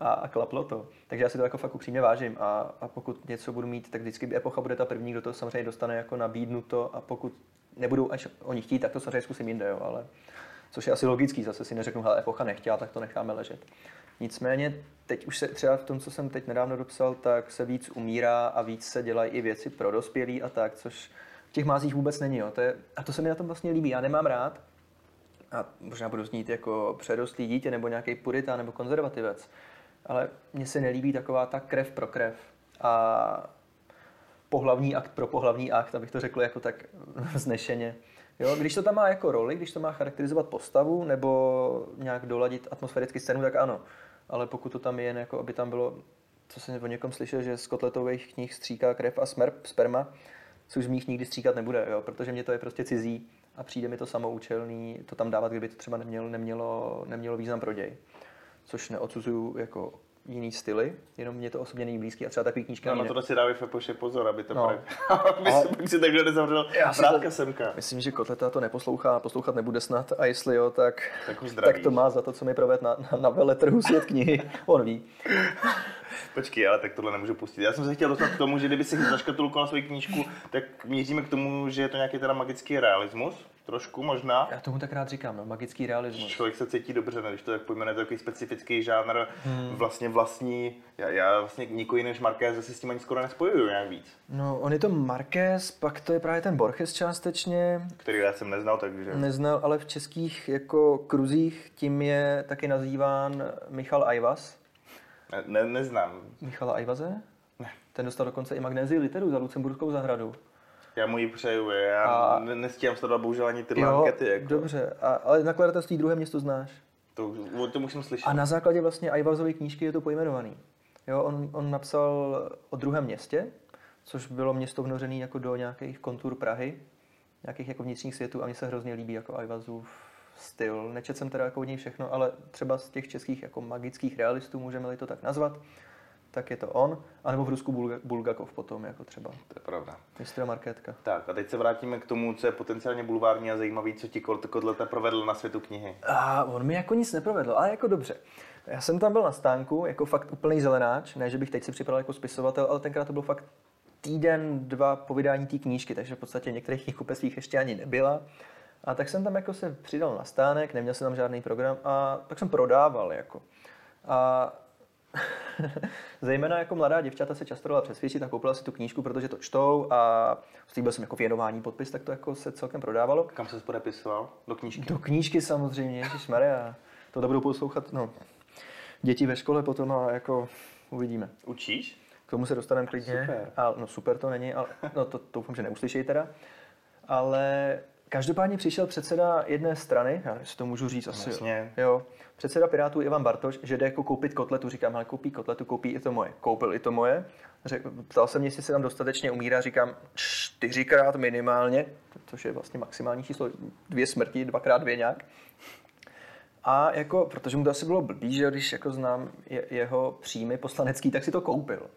a, a klaplo to. Takže já si to jako fakt upřímně vážím a, a pokud něco budu mít, tak vždycky epocha bude ta první, kdo to samozřejmě dostane jako nabídnuto a pokud nebudou až oni chtít, tak to samozřejmě zkusím jinde, jo, ale což je asi logický, zase si neřeknu, hele, epocha nechtěla, tak to necháme ležet. Nicméně teď už se třeba v tom, co jsem teď nedávno dopsal, tak se víc umírá a víc se dělají i věci pro dospělí a tak, což v těch mázích vůbec není. Jo. To je, a to se mi na tom vlastně líbí. Já nemám rád, a možná budu znít jako předostlý dítě nebo nějaký purita nebo konzervativec, ale mně se nelíbí taková ta krev pro krev a pohlavní akt pro pohlavní akt, abych to řekl jako tak (laughs) vznešeně. Jo, když to tam má jako roli, když to má charakterizovat postavu nebo nějak doladit atmosférický scénu, tak ano. Ale pokud to tam je jen jako, aby tam bylo, co jsem o někom slyšel, že z kotletových knih stříká krev a smerp, sperma, což z mých nikdy stříkat nebude, jo, protože mě to je prostě cizí a přijde mi to samoučelný to tam dávat, kdyby to třeba nemělo, nemělo, nemělo význam pro děj. Což neodsuzuju jako jiný styly, jenom mě to osobně není blízký a třeba takový knížky. No, na to si dávej Fepoše pozor, aby to no. (laughs) ale... si, takhle nezavřel vrátka semka. Myslím, že Kotleta to neposlouchá, poslouchat nebude snad a jestli jo, tak, tak, tak to má za to, co mi proved na, na, na veletrhu svět knihy, on ví. (laughs) Počkej, ale tak tohle nemůžu pustit. Já jsem se chtěl dostat k tomu, že kdyby si zaškatulkoval svou knížku, tak míříme k tomu, že je to nějaký teda magický realismus, trošku možná. Já tomu tak rád říkám, no, magický realismus. Člověk se cítí dobře, ne? když to tak pojmenuje takový specifický žánr, hmm. vlastně vlastní, já, já vlastně nikoho jiného než Marquez si s tím ani skoro nespojuju nějak víc. No, on je to Marquez, pak to je právě ten Borges částečně. Který já jsem neznal, takže... Neznal, ale v českých jako kruzích tím je taky nazýván Michal Ajvas. Ne, ne, neznám. Michala Ajvaze? Ne. Ten dostal dokonce i magnézii literu za Lucemburskou zahradu. Já mu ji přeju, já a... nestíhám sledovat bohužel ani tyhle jo, ankety. Jako. Dobře, a, ale nakladatelství druhé město znáš? To, o tom musím slyšet. A na základě vlastně Ajvazovy knížky je to pojmenovaný. Jo, on, on napsal o druhém městě, což bylo město vnořené jako do nějakých kontur Prahy, nějakých jako vnitřních světů a mně se hrozně líbí jako Ajvazův styl. Nečet jsem teda jako od něj všechno, ale třeba z těch českých jako magických realistů, můžeme-li to tak nazvat, tak je to on, anebo v Rusku Bulga, Bulgakov potom, jako třeba. To je pravda. Mistra Markétka. Tak a teď se vrátíme k tomu, co je potenciálně bulvární a zajímavý, co ti Kotleta provedl na světu knihy. A on mi jako nic neprovedl, ale jako dobře. Já jsem tam byl na stánku, jako fakt úplný zelenáč, ne, že bych teď si připadal jako spisovatel, ale tenkrát to byl fakt týden, dva po vydání té knížky, takže v podstatě v některých knihkupectvích ještě ani nebyla. A tak jsem tam jako se přidal na stánek, neměl jsem tam žádný program a tak jsem prodával jako. A (laughs) zejména jako mladá děvčata se často dala přesvědčit a koupila si tu knížku, protože to čtou a slíbil jsem jako věnování podpis, tak to jako se celkem prodávalo. Kam se podepisoval? Do knížky? Do knížky samozřejmě, Maria. To budou poslouchat, no, děti ve škole potom a jako uvidíme. Učíš? K tomu se dostaneme klidně. Super. A, no super to není, ale no to doufám, že neuslyšej teda. Ale Každopádně přišel předseda jedné strany, já si to můžu říct asi, Jasně. jo, předseda Pirátů Ivan Bartoš, že jde jako koupit kotletu, říkám, ale koupí kotletu, koupí i to moje. Koupil i to moje. Řek, ptal jsem mě, jestli se tam dostatečně umírá, říkám čtyřikrát minimálně, což je vlastně maximální číslo, dvě smrti, dvakrát dvě nějak. A jako, protože mu to asi bylo blbý, že když jako znám je, jeho příjmy poslanecký, tak si to koupil.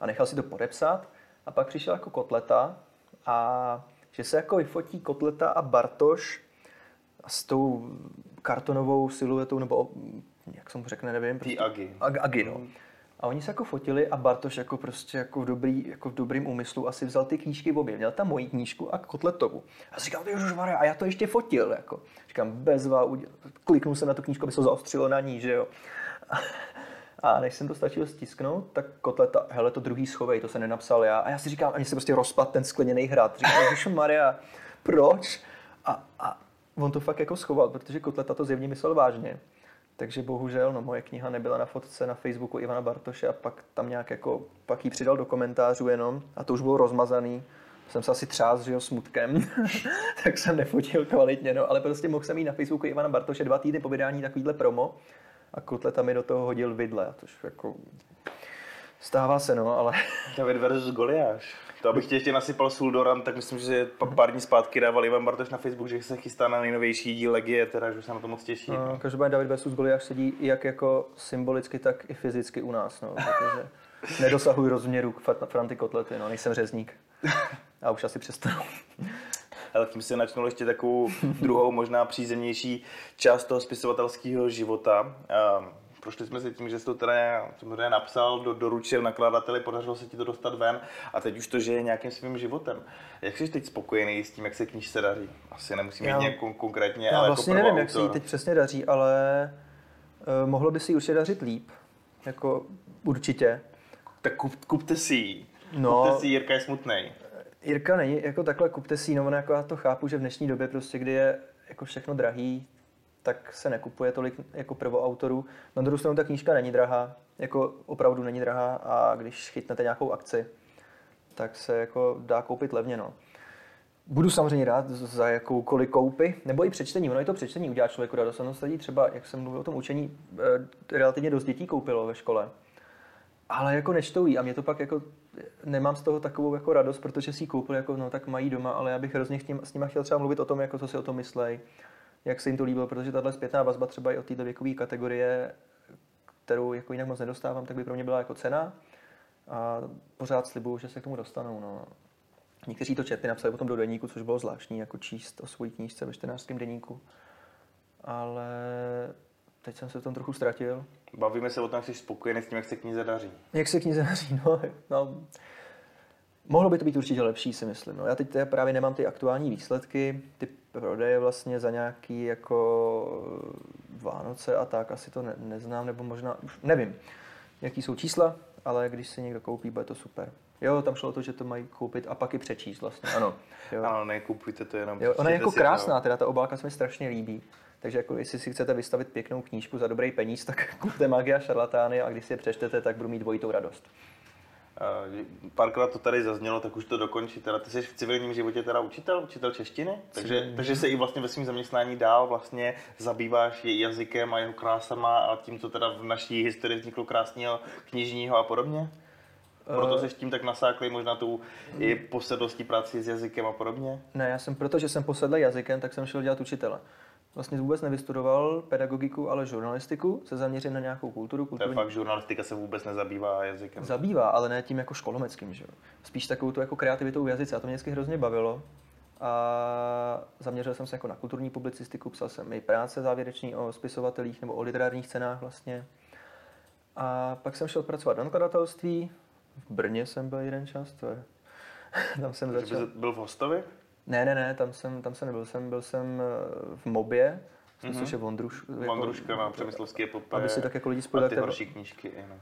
A nechal si to podepsat. A pak přišel jako kotleta a že se jako vyfotí Kotleta a Bartoš s tou kartonovou siluetou, nebo jak jsem řekne, nevím. Prostě, Agi. Ag, Agi, no. A oni se jako fotili a Bartoš jako prostě jako v, dobrý, jako v dobrým úmyslu asi vzal ty knížky v obě. Měl tam moji knížku a Kotletovu. A říkal, ty a já to ještě fotil. Jako. Říkám, bezva, kliknu se na tu knížku, aby se zaostřilo na ní, že jo. A než jsem to stačil stisknout, tak kotleta, hele, to druhý schovej, to se nenapsal já. A já si říkám, ani se prostě rozpad ten skleněný hrad. Říkám, Maria, proč? A, a on to fakt jako schoval, protože kotleta to zjevně myslel vážně. Takže bohužel, no, moje kniha nebyla na fotce na Facebooku Ivana Bartoše a pak tam nějak jako, pak ji přidal do komentářů jenom a to už bylo rozmazaný. Jsem se asi třás, že jo, smutkem, (laughs) tak jsem nefotil kvalitně, no, ale prostě mohl jsem jít na Facebooku Ivana Bartoše dva týdny po vydání takovýhle promo a Kotleta mi do toho hodil vidle, a tož jako stává se, no, ale... (laughs) David versus Goliáš. To abych tě ještě nasypal Suldoran, tak myslím, že pár dní zpátky dával Ivan Bartoš na Facebook, že se chystá na nejnovější díl Legie, teda, že se na to moc těší. No, každopádně David versus Goliáš sedí jak jako symbolicky, tak i fyzicky u nás, no, protože (laughs) nedosahuji rozměru Franty Kotlety, no, nejsem řezník. A už asi přestanu. Ale tím si načnul ještě takovou druhou, možná přízemnější část toho spisovatelského života. Prošli jsme si tím, že jsi to teda samozřejmě napsal, do, doručil nakladateli, podařilo se ti to dostat ven a teď už to žije nějakým svým životem. Jak jsi teď spokojený s tím, jak se knížce daří? Asi nemusím mít nějak konkrétně, já ale jako vlastně jako nevím, jak se jí teď přesně daří, ale uh, mohlo by si určitě dařit líp. Jako určitě. Tak kup, kupte si ji. No, kupte si ji, Jirka je smutný. Jirka není jako takhle kupte si, no jako já to chápu, že v dnešní době prostě, kdy je jako všechno drahý, tak se nekupuje tolik jako prvoautorů. Na druhou stranu ta knížka není drahá, jako opravdu není drahá a když chytnete nějakou akci, tak se jako dá koupit levně. No. Budu samozřejmě rád za jakoukoliv koupy, nebo i přečtení. Ono i to přečtení udělá člověku radost. Ono se třeba, jak jsem mluvil o tom učení, eh, relativně dost dětí koupilo ve škole. Ale jako nečtou jí a mě to pak jako, nemám z toho takovou jako radost, protože si ji koupil, jako no tak mají doma, ale já bych hrozně s, tím, s nima chtěl třeba mluvit o tom, jako co si o tom myslej, jak se jim to líbilo, protože tahle zpětná vazba třeba i od této věkové kategorie, kterou jako jinak moc nedostávám, tak by pro mě byla jako cena a pořád slibuju, že se k tomu dostanou. No. Někteří to četli, napsali potom do deníku, což bylo zvláštní, jako číst o svojí knížce ve 14. deníku. Ale teď jsem se v tom trochu ztratil. Bavíme se o tom, jak jsi spokojený s tím, jak se knize daří. Jak se knize daří, no, (laughs) no. Mohlo by to být určitě lepší, si myslím. No. Já teď právě nemám ty aktuální výsledky, ty prodeje vlastně za nějaký jako Vánoce a tak, asi to ne, neznám, nebo možná, už nevím, jaký jsou čísla, ale když si někdo koupí, bude to super. Jo, tam šlo o to, že to mají koupit a pak i přečíst vlastně, ano. Jo. Ano, nekupujte to jenom. Jo, ona je jako krásná, teda ta obálka se mi strašně líbí. Takže jako jestli si chcete vystavit pěknou knížku za dobrý peníz, tak (laughs) kupte Magia šarlatány a když si je přečtete, tak budu mít dvojitou radost. Párkrát to tady zaznělo, tak už to dokončí. Teda ty jsi v civilním životě teda učitel, učitel češtiny, takže, takže se i vlastně ve svém zaměstnání dál vlastně zabýváš jazykem a jeho krásama a tím, co teda v naší historii vzniklo krásného knižního a podobně? Proto jsi tím tak nasáklý možná tou i posedlostí práci s jazykem a podobně? Ne, já jsem, protože jsem posedl jazykem, tak jsem šel dělat učitele vlastně vůbec nevystudoval pedagogiku, ale žurnalistiku, se zaměřím na nějakou kulturu. Kulturní... To je fakt, žurnalistika se vůbec nezabývá jazykem. Zabývá, ale ne tím jako školomeckým, že? Spíš takovou tu jako kreativitou v jazyce a to mě vždycky hrozně bavilo. A zaměřil jsem se jako na kulturní publicistiku, psal jsem i práce závěreční o spisovatelích nebo o literárních cenách vlastně. A pak jsem šel pracovat do nakladatelství. V Brně jsem byl jeden čas, to je... (laughs) Tam jsem začal. Byl v Hostově? Ne, ne, ne, tam jsem, tam jsem nebyl, jsem, byl jsem eh, v Mobě, mm-hmm. což je Vondruš, jako, Vondruška na Přemyslovské epopé. Aby si tak jako lidi spojili. A ty horší knížky, no.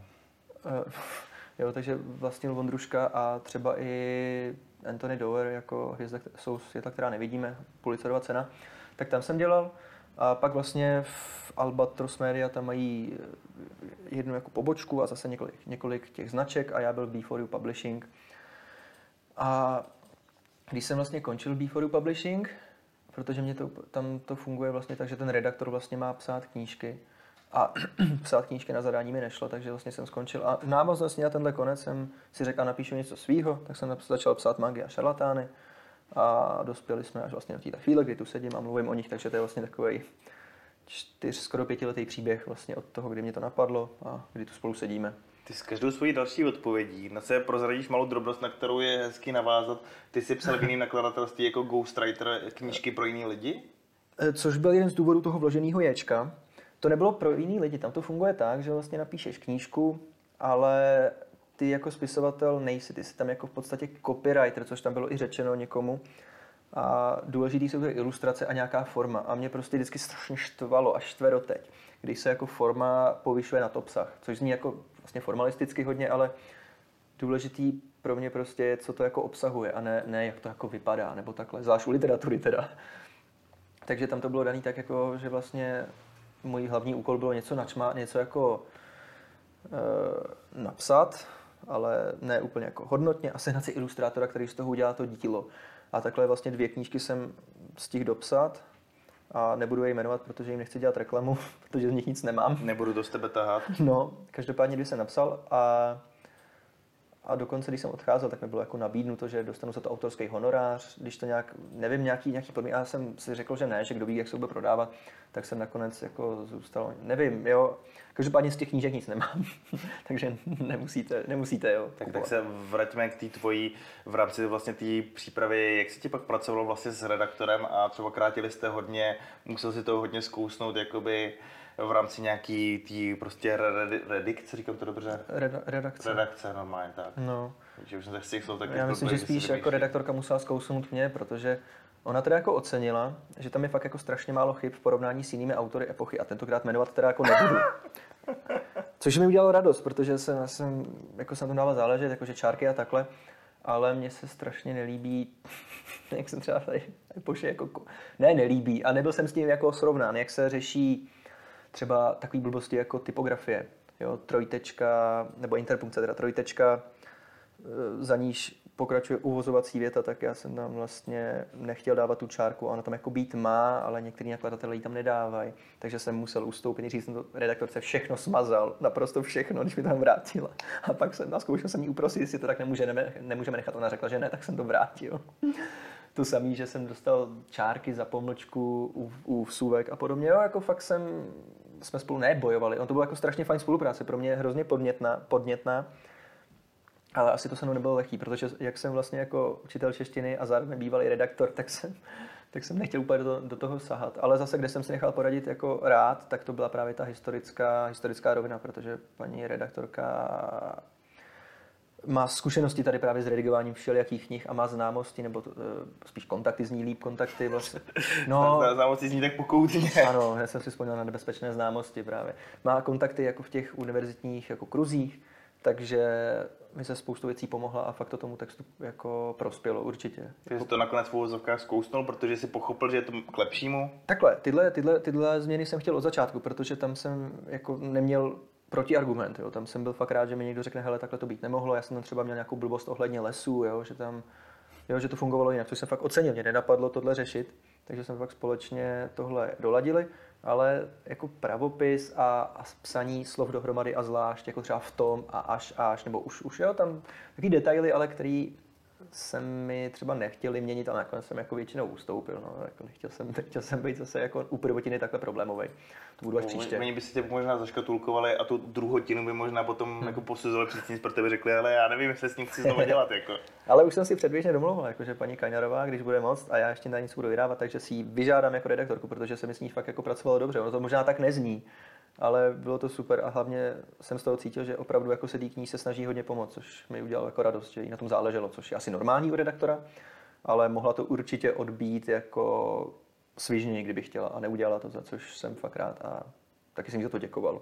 Uh, (laughs) jo, takže vlastně Vondruška a třeba i Anthony Dower jako hvězda, jsou světla, která nevidíme, Pulitzerova cena, tak tam jsem dělal. A pak vlastně v Albatros Media tam mají eh, jednu jako pobočku a zase několik, několik těch značek a já byl v B4U Publishing. A když jsem vlastně končil B4U Publishing, protože mě to, tam to funguje vlastně tak, že ten redaktor vlastně má psát knížky a (clears throat) psát knížky na zadání mi nešlo, takže vlastně jsem skončil. A v návaznosti na tenhle konec jsem si řekl, a napíšu něco svýho, tak jsem začal psát magie a šarlatány a dospěli jsme až vlastně do té chvíle, kdy tu sedím a mluvím o nich, takže to je vlastně takový čtyř, skoro pětiletý příběh vlastně od toho, kdy mě to napadlo a kdy tu spolu sedíme. Ty s každou svojí další odpovědí na se prozradíš malou drobnost, na kterou je hezky navázat. Ty jsi psal v nakladatelství jako ghostwriter knížky pro jiný lidi? E, což byl jeden z důvodů toho vloženého ječka. To nebylo pro jiný lidi, tam to funguje tak, že vlastně napíšeš knížku, ale ty jako spisovatel nejsi, ty jsi tam jako v podstatě copywriter, což tam bylo i řečeno někomu. A důležitý jsou ty ilustrace a nějaká forma. A mě prostě vždycky strašně štvalo, až štve doteď, když se jako forma povyšuje na obsah, což zní jako vlastně formalisticky hodně, ale důležitý pro mě prostě je, co to jako obsahuje a ne, ne jak to jako vypadá, nebo takhle, zvlášť u literatury teda. Takže tam to bylo dané tak, jako, že vlastně můj hlavní úkol bylo něco načma, něco jako e, napsat, ale ne úplně jako hodnotně a sehnat si ilustrátora, který z toho udělá to dílo. A takhle vlastně dvě knížky jsem stihl dopsat a nebudu je jmenovat, protože jim nechci dělat reklamu, (laughs) protože z nich nic nemám. Nebudu to z tebe tahat. No, každopádně, když jsem napsal a a dokonce, když jsem odcházel, tak mi bylo jako nabídnuto, že dostanu za to autorský honorář, když to nějak, nevím, nějaký, nějaký podmínky, já jsem si řekl, že ne, že kdo ví, jak se to bude prodávat, tak jsem nakonec jako zůstal, nevím, jo, každopádně z těch knížek nic nemám, (laughs) takže nemusíte, nemusíte, jo. Tak, tak se vraťme k té tvojí, v rámci vlastně té přípravy, jak se ti pak pracovalo vlastně s redaktorem a třeba krátili jste hodně, musel si to hodně zkousnout, jakoby, v rámci nějaký tý prostě redikce, říkám to dobře? Reda, redakce. Redakce, normálně, tak. No. Takže už jsem se chtěl tak Já myslím, že spíš jako redaktorka musela zkousnout mě, protože ona teda jako ocenila, že tam je fakt jako strašně málo chyb v porovnání s jinými autory epochy a tentokrát jmenovat teda jako nebudu. (laughs) Což mi udělalo radost, protože jsem, jsem, jako jsem to dával záležet, jakože čárky a takhle, ale mně se strašně nelíbí, (laughs) jak jsem třeba tady epoše jako, ne nelíbí, a nebyl jsem s tím jako srovnán, jak se řeší třeba takové blbosti jako typografie, jo, trojtečka, nebo interpunkce, teda trojtečka, e, za níž pokračuje uvozovací věta, tak já jsem tam vlastně nechtěl dávat tu čárku. Ona tam jako být má, ale některý nakladatelé ji tam nedávají. Takže jsem musel ustoupit. Nejdřív jsem to redaktorce všechno smazal, naprosto všechno, když mi tam vrátila. A pak jsem na zkoušel jsem jí uprosit, jestli to tak nemůže, nemůžeme nechat. Ona řekla, že ne, tak jsem to vrátil. to samý, že jsem dostal čárky za pomlčku u, u vsuvek a podobně. Jo, jako fakt jsem jsme spolu nebojovali. On to bylo jako strašně fajn spolupráce, pro mě hrozně podnětná, podnětná. Ale asi to se mnou nebylo lehký, protože jak jsem vlastně jako učitel češtiny a zároveň bývalý redaktor, tak jsem, tak jsem nechtěl úplně do, do toho sahat. Ale zase, kde jsem si nechal poradit jako rád, tak to byla právě ta historická, historická rovina, protože paní redaktorka má zkušenosti tady právě s redigováním všelijakých knih a má známosti, nebo to, uh, spíš kontakty, zní líp kontakty vlastně. (laughs) No, známosti zní tak pokoutně. (laughs) Ano, já jsem si vzpomněl na nebezpečné známosti právě. Má kontakty jako v těch univerzitních jako kruzích, takže mi se spoustu věcí pomohla a fakt to tomu textu jako prospělo určitě. Ty jsi to nakonec v úvozovkách zkousnul, protože jsi pochopil, že je to k lepšímu? Takhle, tyhle, tyhle, tyhle změny jsem chtěl od začátku, protože tam jsem jako neměl protiargument. Jo. Tam jsem byl fakt rád, že mi někdo řekne, hele, takhle to být nemohlo. Já jsem tam třeba měl nějakou blbost ohledně lesů, jo, že tam jo, že to fungovalo jinak, což jsem fakt ocenil. Mě nenapadlo tohle řešit, takže jsme fakt společně tohle doladili, ale jako pravopis a, a psaní slov dohromady a zvlášť, jako třeba v tom a až až, nebo už, už jo, tam taky detaily, ale který se mi třeba nechtěli měnit, ale nakonec jsem jako většinou ustoupil. No. Jako nechtěl, jsem, nechtěl jsem být zase jako u prvotiny takhle problémový. To budu až příště. Oni by si tě možná zaškatulkovali a tu druhotinu by možná potom hmm. jako posuzovali před tím pro tebe řekli, ale já nevím, jestli s tím chci znovu dělat. Jako. (laughs) ale už jsem si předběžně domluvil, jako, že paní Kaňarová, když bude moc a já ještě na nic budu vydávat, takže si ji vyžádám jako redaktorku, protože se mi s ní fakt jako pracovalo dobře. Ono to možná tak nezní, ale bylo to super a hlavně jsem z toho cítil, že opravdu jako se té se snaží hodně pomoct, což mi udělalo jako radost, že jí na tom záleželo, což je asi normální u redaktora, ale mohla to určitě odbít jako svižněji, kdyby chtěla a neudělala to, za což jsem fakt rád a taky jsem jí za to děkoval.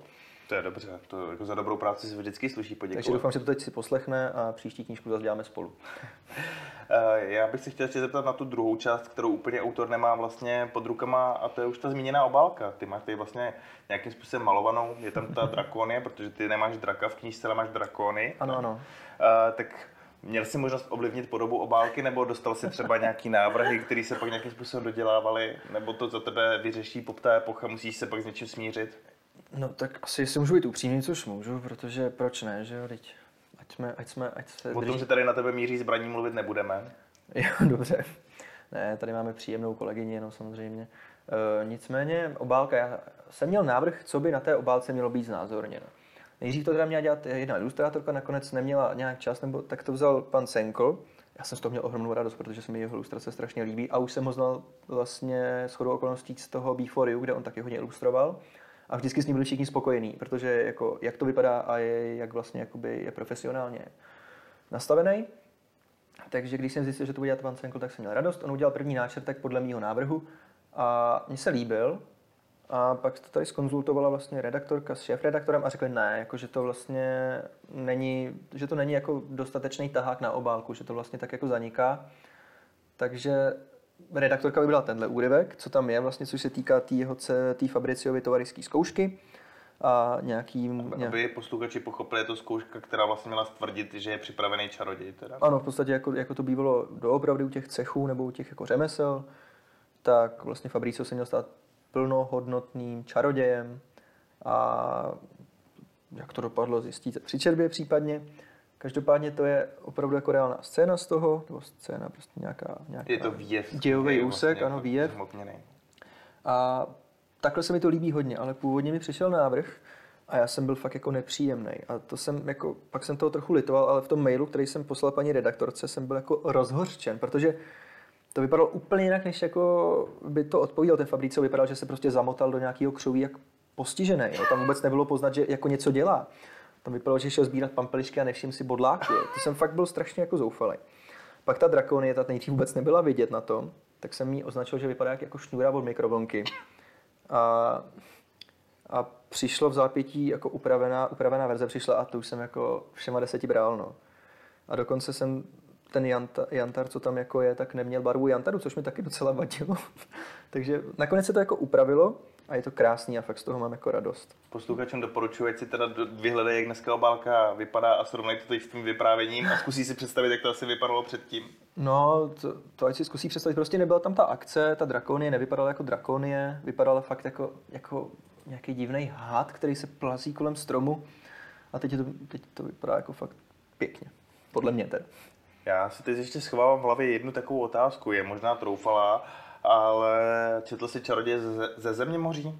To je dobře, to jako za dobrou práci se vždycky sluší poděkovat. Takže doufám, že to teď si poslechne a příští knížku zase děláme spolu. (laughs) Eh, já bych se chtěl ještě zeptat na tu druhou část, kterou úplně autor nemá vlastně pod rukama, a to je už ta zmíněná obálka. Ty máš tady vlastně nějakým způsobem malovanou, je tam ta drakonie, protože ty nemáš draka v knížce, ale máš drakony. Ano, ano. Uh, tak Měl jsi možnost ovlivnit podobu obálky, nebo dostal jsi třeba nějaký návrhy, které se pak nějakým způsobem dodělávaly, nebo to za tebe vyřeší poptá epocha, musíš se pak s něčím smířit? No tak asi si můžu být upřímný, což můžu, protože proč ne, že jo, teď ať jsme, ať jsme, ať se O tom, že tady na tebe míří zbraní, mluvit nebudeme. (laughs) Jo, dobře. Ne, tady máme příjemnou kolegyni, no samozřejmě. E, nicméně obálka, já jsem měl návrh, co by na té obálce mělo být znázorněno. Nejdřív to teda měla dělat jedna ilustrátorka, nakonec neměla nějak čas, nebo tak to vzal pan Senkl. Já jsem z toho měl ohromnou radost, protože se mi jeho ilustrace strašně líbí a už jsem ho znal vlastně s chodou okolností z toho Before You, kde on taky hodně ilustroval a vždycky s ním byli všichni spokojení, protože jako, jak to vypadá a je, jak vlastně jakoby je profesionálně nastavený. Takže když jsem zjistil, že to bude dělat Senkl, tak jsem měl radost. On udělal první náčrtek podle mého návrhu a mně se líbil. A pak to tady skonzultovala vlastně redaktorka s šéf-redaktorem a řekli ne, jako, že to vlastně není, že to není jako dostatečný tahák na obálku, že to vlastně tak jako zaniká. Takže redaktorka vybrala tenhle úryvek, co tam je vlastně, což se týká té jeho té Fabriciovy tovariské zkoušky a nějaký... Aby posluchači pochopili, je to zkouška, která vlastně měla stvrdit, že je připravený čaroděj. Teda. Ano, v podstatě jako, jako to bývalo doopravdy u těch cechů nebo u těch jako řemesel, tak vlastně Fabricio se měl stát plnohodnotným čarodějem a jak to dopadlo, zjistíte při čerbě případně. Každopádně to je opravdu jako reálná scéna z toho, nebo scéna prostě nějaká, nějaká je to výjev, dějový úsek, vlastně ano, výjev. A takhle se mi to líbí hodně, ale původně mi přišel návrh a já jsem byl fakt jako nepříjemný. A to jsem jako, pak jsem toho trochu litoval, ale v tom mailu, který jsem poslal paní redaktorce, jsem byl jako rozhořčen, protože to vypadalo úplně jinak, než jako by to odpovídal ten Fabricio. Vypadal, že se prostě zamotal do nějakého křoví jak postižený. Jo. Tam vůbec nebylo poznat, že jako něco dělá. Vypadalo, že šel sbírat pampelišky a nevšim si bodláky. To jsem fakt byl strašně jako zoufalý. Pak ta drakonie, ta nejdřív vůbec nebyla vidět na tom, tak jsem jí označil, že vypadá jako šňůra od mikrovlnky. A, a přišlo v zápětí jako upravená, upravená verze přišla a to už jsem jako všema deseti bral. No. A dokonce jsem ten janta, jantar, co tam jako je, tak neměl barvu jantaru, což mi taky docela vadilo. (laughs) Takže nakonec se to jako upravilo a je to krásný a fakt z toho mám jako radost. Posluchačům doporučuji, ať si teda vyhledají, jak dneska obálka vypadá a srovnají to teď s tím vyprávěním a zkusí si představit, jak to asi vypadalo předtím. No, to, to ať si zkusí představit, prostě nebyla tam ta akce, ta drakonie nevypadala jako drakonie, vypadala fakt jako, jako nějaký divný had, který se plazí kolem stromu a teď, to, teď to vypadá jako fakt pěkně, podle mě tedy. Já si teď ještě schovávám v hlavě jednu takovou otázku, je možná troufalá, ale četl jsi Čaroděje ze, ze země moří?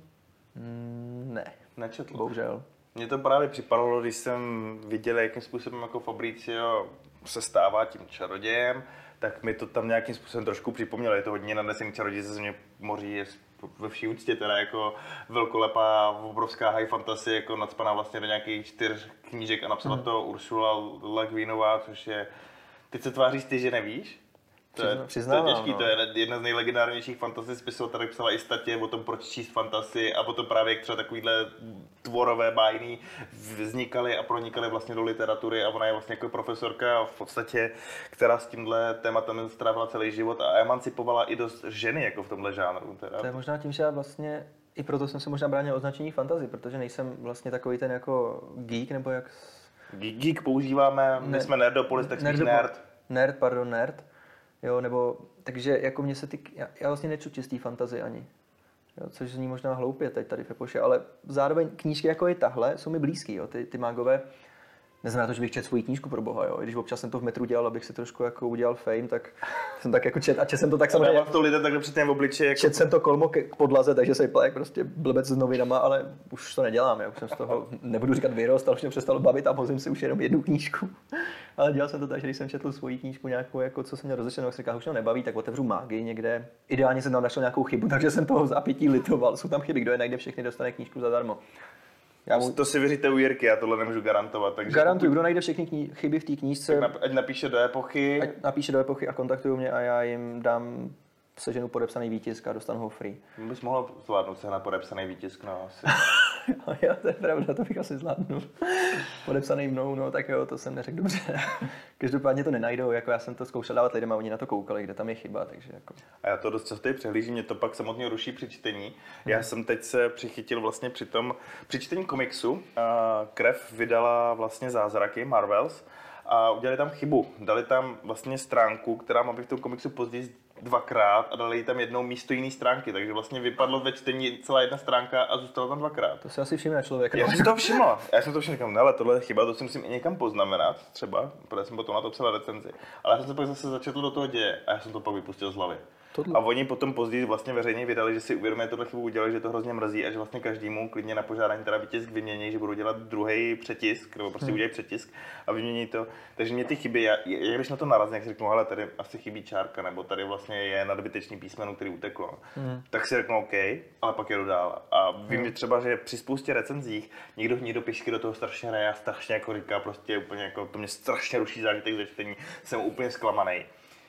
Mm, ne. Nečetl? Bohužel. Mně to právě připadalo, když jsem viděl, jakým způsobem jako Fabricio se stává tím čarodějem, tak mi to tam nějakým způsobem trošku připomnělo. Je to hodně nadnesený čaroděj ze země moří, je ve vší úctě teda jako velkolepá, obrovská high fantasy, jako nadspaná vlastně do nějakých čtyř knížek a napsala mm. to Ursula Lagvinová, což je Teď se tváříš ty, že nevíš? To je, Přiznávám, to je těžký, no. to je jedna z nejlegendárnějších fantasy spisů, tady psala i statě o tom, proč číst fantasy a potom právě jak třeba takovýhle tvorové bájný vznikaly a pronikaly vlastně do literatury a ona je vlastně jako profesorka v podstatě, která s tímhle tématem strávila celý život a emancipovala i dost ženy jako v tomhle žánru. Teda. To je možná tím, že já vlastně i proto jsem se možná bránil označení fantasy, protože nejsem vlastně takový ten jako geek, nebo jak Geek používáme, my ne, jsme nerdopolis, tak spíš nerd. Nerd, pardon, nerd. Jo, nebo, takže jako mě se ty, já, já vlastně nečtu čistý fantazy ani. Jo, což zní možná hloupě teď tady v Epoše, ale zároveň knížky jako je tahle jsou mi blízký, jo, ty, ty magové neznamená to, že bych četl svoji knížku pro boha, jo. I když občas jsem to v metru dělal, abych si trošku jako udělal fame, tak (laughs) jsem tak jako čet a čet jsem to tak samozřejmě. A to lidé takhle při v obliči. Jako... Čet jsem to kolmo k podlaze, takže se vypadá jak prostě blbec s novinama, ale už to nedělám, já už jsem z toho, nebudu říkat vyrost, ale už mě přestalo bavit a vozím si už jenom jednu knížku. (laughs) ale dělal jsem to tak, že když jsem četl svoji knížku nějakou, jako co jsem měl rozlišenou, tak jsem říkal, už mě nebaví, tak otevřu mágii někde. Ideálně jsem tam našel nějakou chybu, (laughs) takže jsem toho zápětí litoval. Jsou tam chyby, kdo je najde všechny, dostane knížku zadarmo. Já mu... To si věříte u Jirky, já tohle nemůžu garantovat. Takže Garantuju, kdo najde všechny kni- chyby v té knížce. Tak ať napíše do epochy. Ať napíše do epochy a kontaktují mě a já jim dám seženu podepsaný výtisk a dostanu ho free. Bys mohl zvládnout se na podepsaný výtisk, no asi. (laughs) (laughs) jo, to je pravda, to bych asi zvládnul. Podepsaný mnou, no tak jo, to jsem neřekl dobře. (laughs) Každopádně to nenajdou, jako já jsem to zkoušel dávat lidem a oni na to koukali, kde tam je chyba, takže jako. A já to dost často přehlížím, mě to pak samotně ruší při čtení. Hmm. Já jsem teď se přichytil vlastně při tom, při čtení komiksu, Krev vydala vlastně zázraky Marvels, a udělali tam chybu. Dali tam vlastně stránku, která má být v tom komiksu později dvakrát a dali tam jednou místo jiné stránky, takže vlastně vypadlo ve čtení celá jedna stránka a zůstalo tam dvakrát. To si asi všimne člověk. Já jsem to (laughs) všiml. Já jsem to všiml, říkám, ale tohle je chyba, to si musím i někam poznamenat, třeba, protože jsem potom na to psal recenzi. Ale já jsem se pak zase začetl do toho děje a já jsem to pak vypustil z hlavy. Tohle. A oni potom později vlastně veřejně vydali, že si uvědomuje tohle chybu udělali, že to hrozně mrzí a že vlastně každému klidně na požádání teda vytisk vymění, že budou dělat druhý přetisk, nebo prostě hmm. udělají přetisk a vymění to. Takže mě ty chyby, já, já když na to narazím, jak si řeknu, ale tady asi chybí čárka, nebo tady vlastně je nadbytečný písmeno, který uteklo, hmm. tak si řeknu OK, ale pak jedu dál. A vím, hmm. třeba, že při spoustě recenzích někdo do píšky do toho strašně hraje a strašně jako říká, prostě úplně jako, to mě strašně ruší zážitek ze čtení, jsem úplně zklamaný.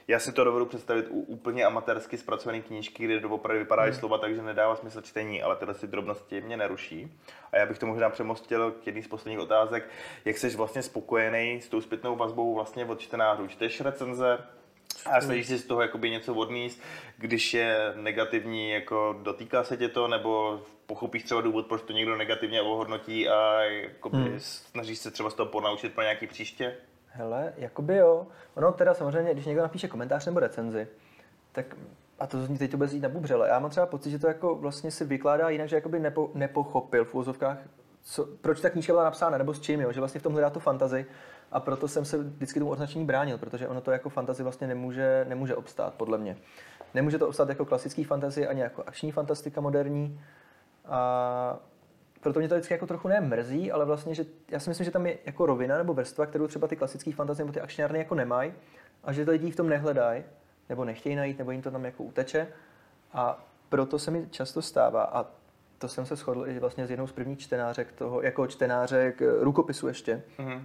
Já si to dovedu představit u úplně amatérsky zpracované knížky, kde doopravdy vypadají hmm. slova, takže nedává smysl čtení, ale tyhle si drobnosti mě neruší. A já bych to možná přemostil k jedný z posledních otázek. Jak jsi vlastně spokojený s tou zpětnou vazbou vlastně od čtenářů? Čteš recenze, A snažíš si z toho jakoby něco odníst, když je negativní, jako dotýká se tě to, nebo pochopíš třeba důvod, proč to někdo negativně ohodnotí a jakoby hmm. snažíš se třeba z toho ponaučit pro nějaký příště? Hele, jakoby jo. Ono teda samozřejmě, když někdo napíše komentář nebo recenzi, tak a to zní teď to bude jít na bubřele. Já mám třeba pocit, že to jako vlastně si vykládá jinak, že jakoby nepo, nepochopil v úzovkách, co, proč ta knížka byla napsána, nebo s čím, jo? že vlastně v tom hledá tu fantazi a proto jsem se vždycky tomu označení bránil, protože ono to jako fantazi vlastně nemůže, nemůže obstát, podle mě. Nemůže to obstát jako klasický fantazi ani jako akční fantastika moderní. A proto mě to vždycky jako trochu ne mrzí, ale vlastně, že já si myslím, že tam je jako rovina nebo vrstva, kterou třeba ty klasické fantazie nebo ty akčňárny jako nemají a že to lidi v tom nehledají nebo nechtějí najít, nebo jim to tam jako uteče. A proto se mi často stává, a to jsem se shodl i vlastně s jednou z prvních čtenářek toho, jako čtenářek rukopisu ještě, mm-hmm.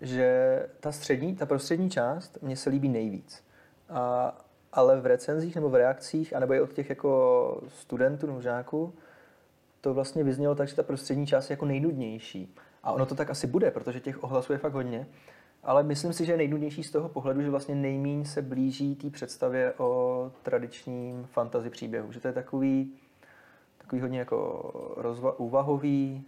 že ta střední, ta prostřední část mě se líbí nejvíc. A, ale v recenzích nebo v reakcích, anebo i od těch jako studentů nebo žáků, to vlastně vyznělo tak, že ta prostřední část je jako nejnudnější. A ono to tak asi bude, protože těch ohlasů je fakt hodně. Ale myslím si, že je nejnudnější z toho pohledu, že vlastně nejmíň se blíží té představě o tradičním fantasy příběhu. Že to je takový, takový hodně jako rozva- úvahový,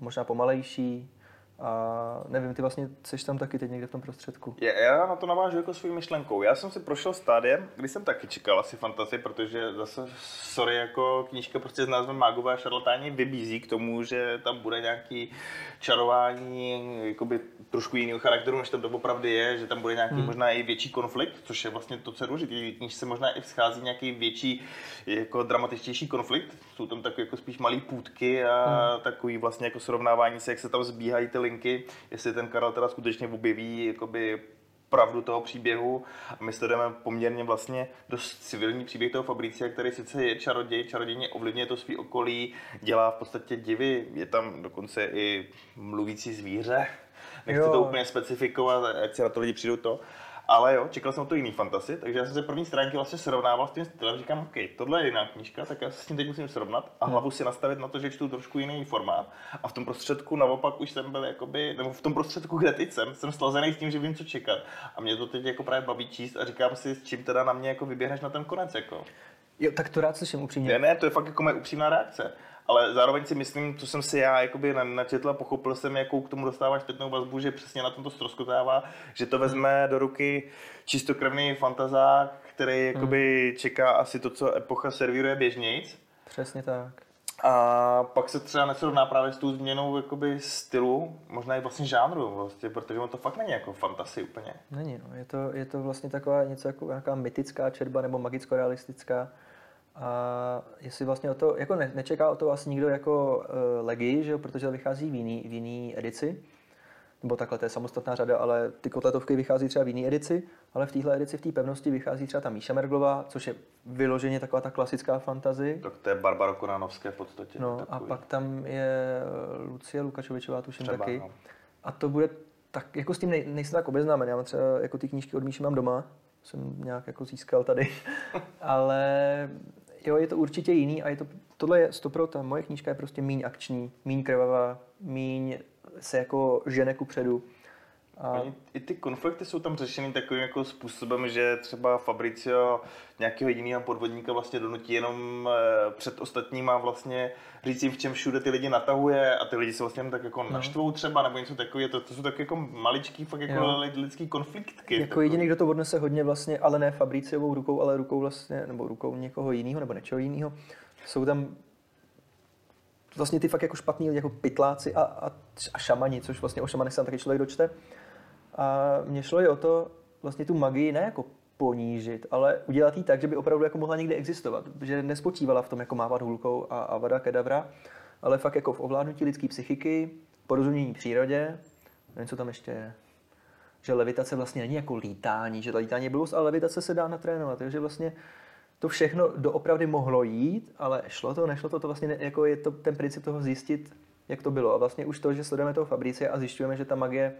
možná pomalejší, a nevím, ty vlastně jsi tam taky teď někde v tom prostředku. Já, já na to navážu jako svou myšlenkou. Já jsem si prošel stádiem, kdy jsem taky čekal asi fantasy, protože zase, sorry, jako knížka prostě s názvem Mágové a šarlatáni vybízí k tomu, že tam bude nějaký čarování jakoby trošku jiného charakteru, než tam to opravdu je, že tam bude nějaký hmm. možná i větší konflikt, což je vlastně to, co je důležité. se možná i schází nějaký větší, jako dramatičtější konflikt. Jsou tam takové jako spíš malé půdky a hmm. takový vlastně jako srovnávání se, jak se tam zbíhají ty linky, jestli ten Karel teda skutečně objeví jakoby pravdu toho příběhu. A my sledujeme poměrně vlastně dost civilní příběh toho Fabricia, který sice je čaroděj, čarodějně ovlivňuje to svý okolí, dělá v podstatě divy, je tam dokonce i mluvící zvíře, nechci jo. to úplně specifikovat, ať si na to lidi přijdou to, ale jo, čekal jsem to jiný fantasy, takže já jsem se první stránky vlastně srovnával s tím stylem, říkám, OK, tohle je jiná knížka, tak já se s tím teď musím srovnat a hlavu si nastavit na to, že čtu trošku jiný formát. A v tom prostředku naopak už jsem byl jakoby, nebo v tom prostředku, kde teď jsem, jsem slazený s tím, že vím, co čekat. A mě to teď jako právě baví číst a říkám si, s čím teda na mě jako vyběhneš na ten konec. Jako. Jo, tak to rád slyším upřímně. Ne, ne, to je fakt jako moje upřímná reakce ale zároveň si myslím, co jsem si já jakoby načetl a pochopil jsem, jakou k tomu dostáváš zpětnou vazbu, že přesně na tom to ztroskotává, že to vezme do ruky čistokrevný fantazák, který jakoby hmm. čeká asi to, co epocha servíruje běžnějc. Přesně tak. A pak se třeba nesrovná právě s tou změnou jakoby stylu, možná i vlastně žánru, vlastně, protože on to fakt není jako fantasy úplně. Není, no. je, to, je to vlastně taková něco jako nějaká mytická četba nebo magicko-realistická a jestli vlastně o to, jako ne, nečeká o to asi nikdo jako uh, Legi, že jo, protože to vychází v jiný, v jiný edici, nebo takhle, to je samostatná řada, ale ty kotletovky vychází třeba v jiné edici, ale v téhle edici, v té pevnosti vychází třeba ta Míša Merglová, což je vyloženě taková ta klasická fantazy. Tak to je Barbara Konanovské v podstatě. No takový. a pak tam je Lucie Lukačovičová, tuším třeba, taky. No. A to bude tak, jako s tím nej, nejsem tak obeznámen, já mám třeba jako ty knížky od Míši mám doma, jsem nějak jako získal tady, (laughs) ale jo, je to určitě jiný a je to, tohle je stopro, ta moje knížka je prostě míň akční, míň krvavá, míň se jako žene ku předu. A... I ty konflikty jsou tam řešeny takovým jako způsobem, že třeba Fabricio nějakého jiného podvodníka vlastně donutí jenom eh, před ostatníma vlastně říct jim, v čem všude ty lidi natahuje a ty lidi se vlastně tak jako no. naštvou třeba nebo něco takového. To, to jsou tak jako maličký fakt jako jo. lidský konfliktky. Jako takový. jediný, kdo to odnese hodně vlastně, ale ne Fabriciovou rukou, ale rukou vlastně, nebo rukou někoho jiného nebo něčeho jiného. Jsou tam vlastně ty fakt jako špatný jako pytláci a, a, a šamani, což vlastně o šamanech se tam taky člověk dočte. A mně šlo i o to vlastně tu magii ne jako ponížit, ale udělat ji tak, že by opravdu jako mohla někdy existovat. Že nespočívala v tom jako mávat hulkou a avada kedavra, ale fakt jako v ovládnutí lidské psychiky, porozumění přírodě, nevím, co tam ještě je. Že levitace vlastně není jako lítání, že lítání je blbos, ale levitace se dá natrénovat. Takže vlastně to všechno doopravdy mohlo jít, ale šlo to, nešlo to, to vlastně ne, jako je to ten princip toho zjistit, jak to bylo. A vlastně už to, že sledujeme toho Fabrice a zjišťujeme, že ta magie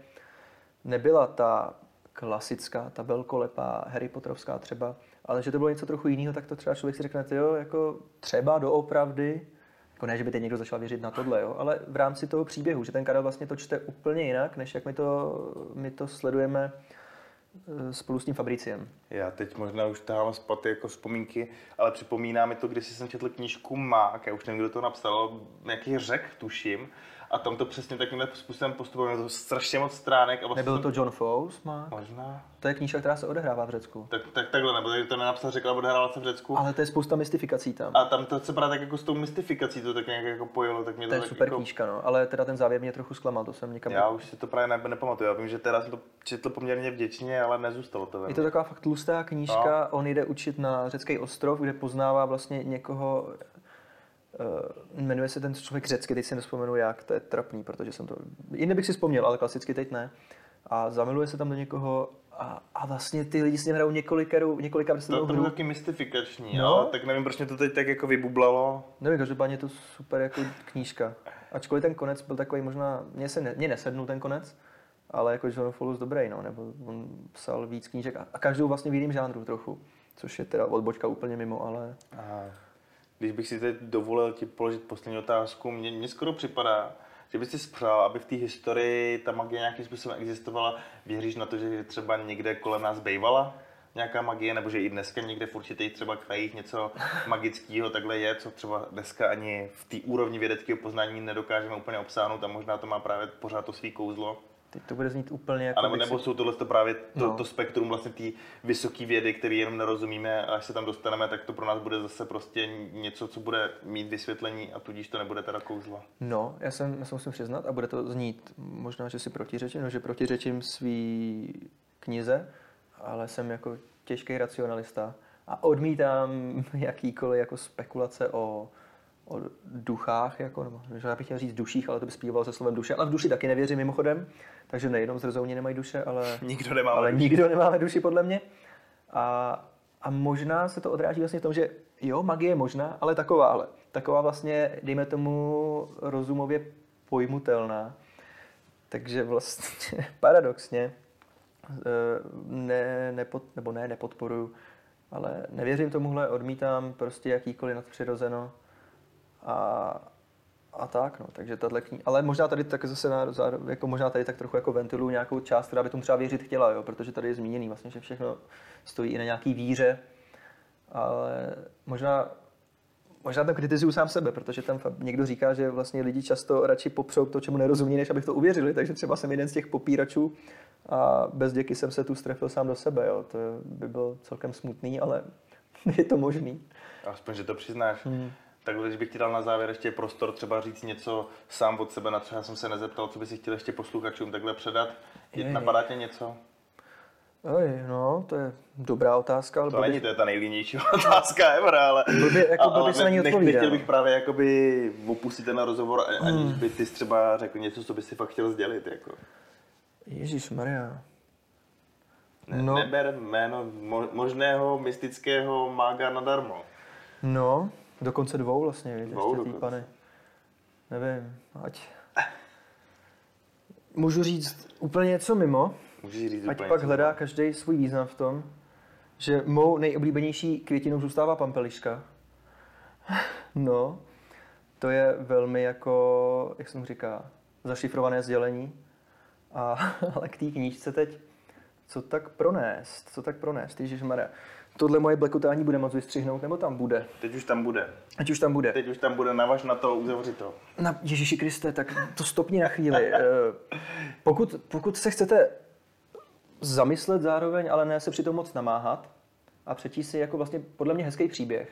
nebyla ta klasická, ta velkolepá Harry Potterovská třeba, ale že to bylo něco trochu jiného, tak to třeba člověk si řekne, jo, jako třeba doopravdy, jako ne, že by teď někdo začal věřit na tohle, jo, ale v rámci toho příběhu, že ten Karel vlastně to čte úplně jinak, než jak my to, my to sledujeme eh, spolu s tím Fabriciem. Já teď možná už tahám spaty jako vzpomínky, ale připomíná mi to, když jsem četl knížku Mák, já už nevím, kdo to napsal, nějaký řek, tuším, a tam to přesně takovým způsobem postupovalo, to strašně moc stránek. A vlastně Nebyl to John Fowles, má? Možná. To je knížka, která se odehrává v Řecku. Tak, tak takhle, nebo to nenapsal, řekla, odehrávala se v Řecku. Ale to je spousta mystifikací tam. A tam to se právě tak jako s tou mystifikací to tak nějak jako pojilo, tak mě to, to je tak super jako... knížka, no, ale teda ten závěr mě trochu zklamal, to jsem někam... Já už si to právě ne, nepamatuju, já vím, že teda jsem to četl poměrně vděčně, ale nezůstalo to. Je to taková fakt tlustá knížka, no. on jde učit na řecký ostrov, kde poznává vlastně někoho, Uh, jmenuje se ten člověk řecky, teď si nespomenu jak, to je trapný, protože jsem to, jiný bych si vzpomněl, ale klasicky teď ne. A zamiluje se tam do někoho a, a vlastně ty lidi s ním hrajou několika, několika To, to je taky mystifikační, no? ale tak nevím, proč mě to teď tak jako vybublalo. Nevím, každopádně je to super jako knížka. Ačkoliv ten konec byl takový možná, mně se ne, mě nesednul ten konec, ale jako John Follows dobrý, no, nebo on psal víc knížek a, a každou vlastně v jiném žánru trochu, což je teda odbočka úplně mimo, ale... A když bych si teď dovolil ti položit poslední otázku, mně, mně skoro připadá, že bys si spřál, aby v té historii ta magie nějakým způsobem existovala. Věříš na to, že třeba někde kolem nás bejvala nějaká magie, nebo že i dneska někde v určitých třeba krajích něco magického takhle je, co třeba dneska ani v té úrovni vědeckého poznání nedokážeme úplně obsáhnout a možná to má právě pořád to svý kouzlo. Teď to bude znít úplně jako... Ale nebo si... jsou tohle to právě to, no. to spektrum vlastně té vysoké vědy, který jenom nerozumíme a až se tam dostaneme, tak to pro nás bude zase prostě něco, co bude mít vysvětlení a tudíž to nebude teda kouzlo. No, já, jsem, já se musím přiznat a bude to znít možná, že si protiřečím, no, že protiřečím svý knize, ale jsem jako těžký racionalista a odmítám (laughs) jakýkoliv jako spekulace o o duchách, jako, nebo já bych chtěl říct duších, ale to by zpíval se slovem duše, ale v duši taky nevěřím mimochodem, takže nejenom zrzouni nemají duše, ale, (laughs) nikdo, nemáme ale duši. nikdo nemáme duši podle mě. A, a možná se to odráží vlastně v tom, že jo, magie je možná, ale taková, ale taková vlastně, dejme tomu, rozumově pojmutelná. Takže vlastně (laughs) paradoxně eh, ne, nepod, nebo ne, nepodporuju, ale nevěřím tomuhle, odmítám prostě jakýkoliv nadpřirozeno a, a tak, no, takže tahle kniha, ale možná tady tak zase na, jako možná tady tak trochu jako ventiluju nějakou část, která by tomu třeba věřit chtěla, jo, protože tady je zmíněný vlastně, že všechno stojí i na nějaký víře, ale možná Možná tam kritizuju sám sebe, protože tam někdo říká, že vlastně lidi často radši popřou to, čemu nerozumí, než abych to uvěřili, takže třeba jsem jeden z těch popíračů a bez děky jsem se tu strefil sám do sebe, jo. to by byl celkem smutný, ale (laughs) je to možný. Aspoň, že to přiznáš. Hmm. Tak když bych ti dal na závěr ještě prostor třeba říct něco sám od sebe, na já jsem se nezeptal, co by si chtěl ještě posluchačům takhle předat. Je, napadá tě něco? Oj, no, to je dobrá otázka. Ale to není, to je ta nejlínější (laughs) otázka ever, ale... Blbě, jako blbě se na ní odpovídá. Nechtěl bych právě jakoby opustit ten rozhovor, aniž hmm. by ty třeba řekl něco, co by si fakt chtěl sdělit. Jako. Ježíš Maria. Ne, no. Neber jméno možného mystického mága nadarmo. No, Dokonce dvou vlastně, víš, dvou ještě dokonce. Pany. Nevím, ať... Můžu říct úplně něco mimo, Můžu říct ať pak hledá každý svůj význam v tom, že mou nejoblíbenější květinou zůstává pampeliška. (laughs) No, to je velmi jako, jak jsem říká, zašifrované sdělení. A, (laughs) ale k té knížce teď, co tak pronést, co tak pronést, Maria tohle moje blekotání bude moc vystřihnout, nebo tam bude? Teď už tam bude. Ať už tam bude. Teď už tam bude, navaž na to, uzavři to. Na Ježíši Kriste, tak to stopni na chvíli. (laughs) Eh, pokud, pokud se chcete zamyslet zároveň, ale ne se přitom moc namáhat a přečíst si jako vlastně podle mě hezký příběh.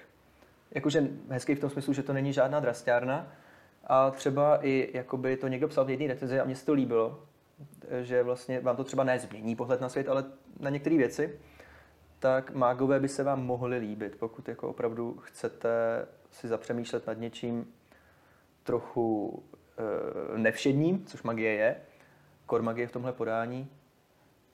Jakože hezký v tom smyslu, že to není žádná drasťárna a třeba i jakoby to někdo psal v jedné recenzi a mně se to líbilo, že vlastně vám to třeba nezmění pohled na svět, ale na některé věci tak mágové by se vám mohly líbit, pokud jako opravdu chcete si zapřemýšlet nad něčím trochu e, nevšedním, což magie je, kor magie v tomhle podání,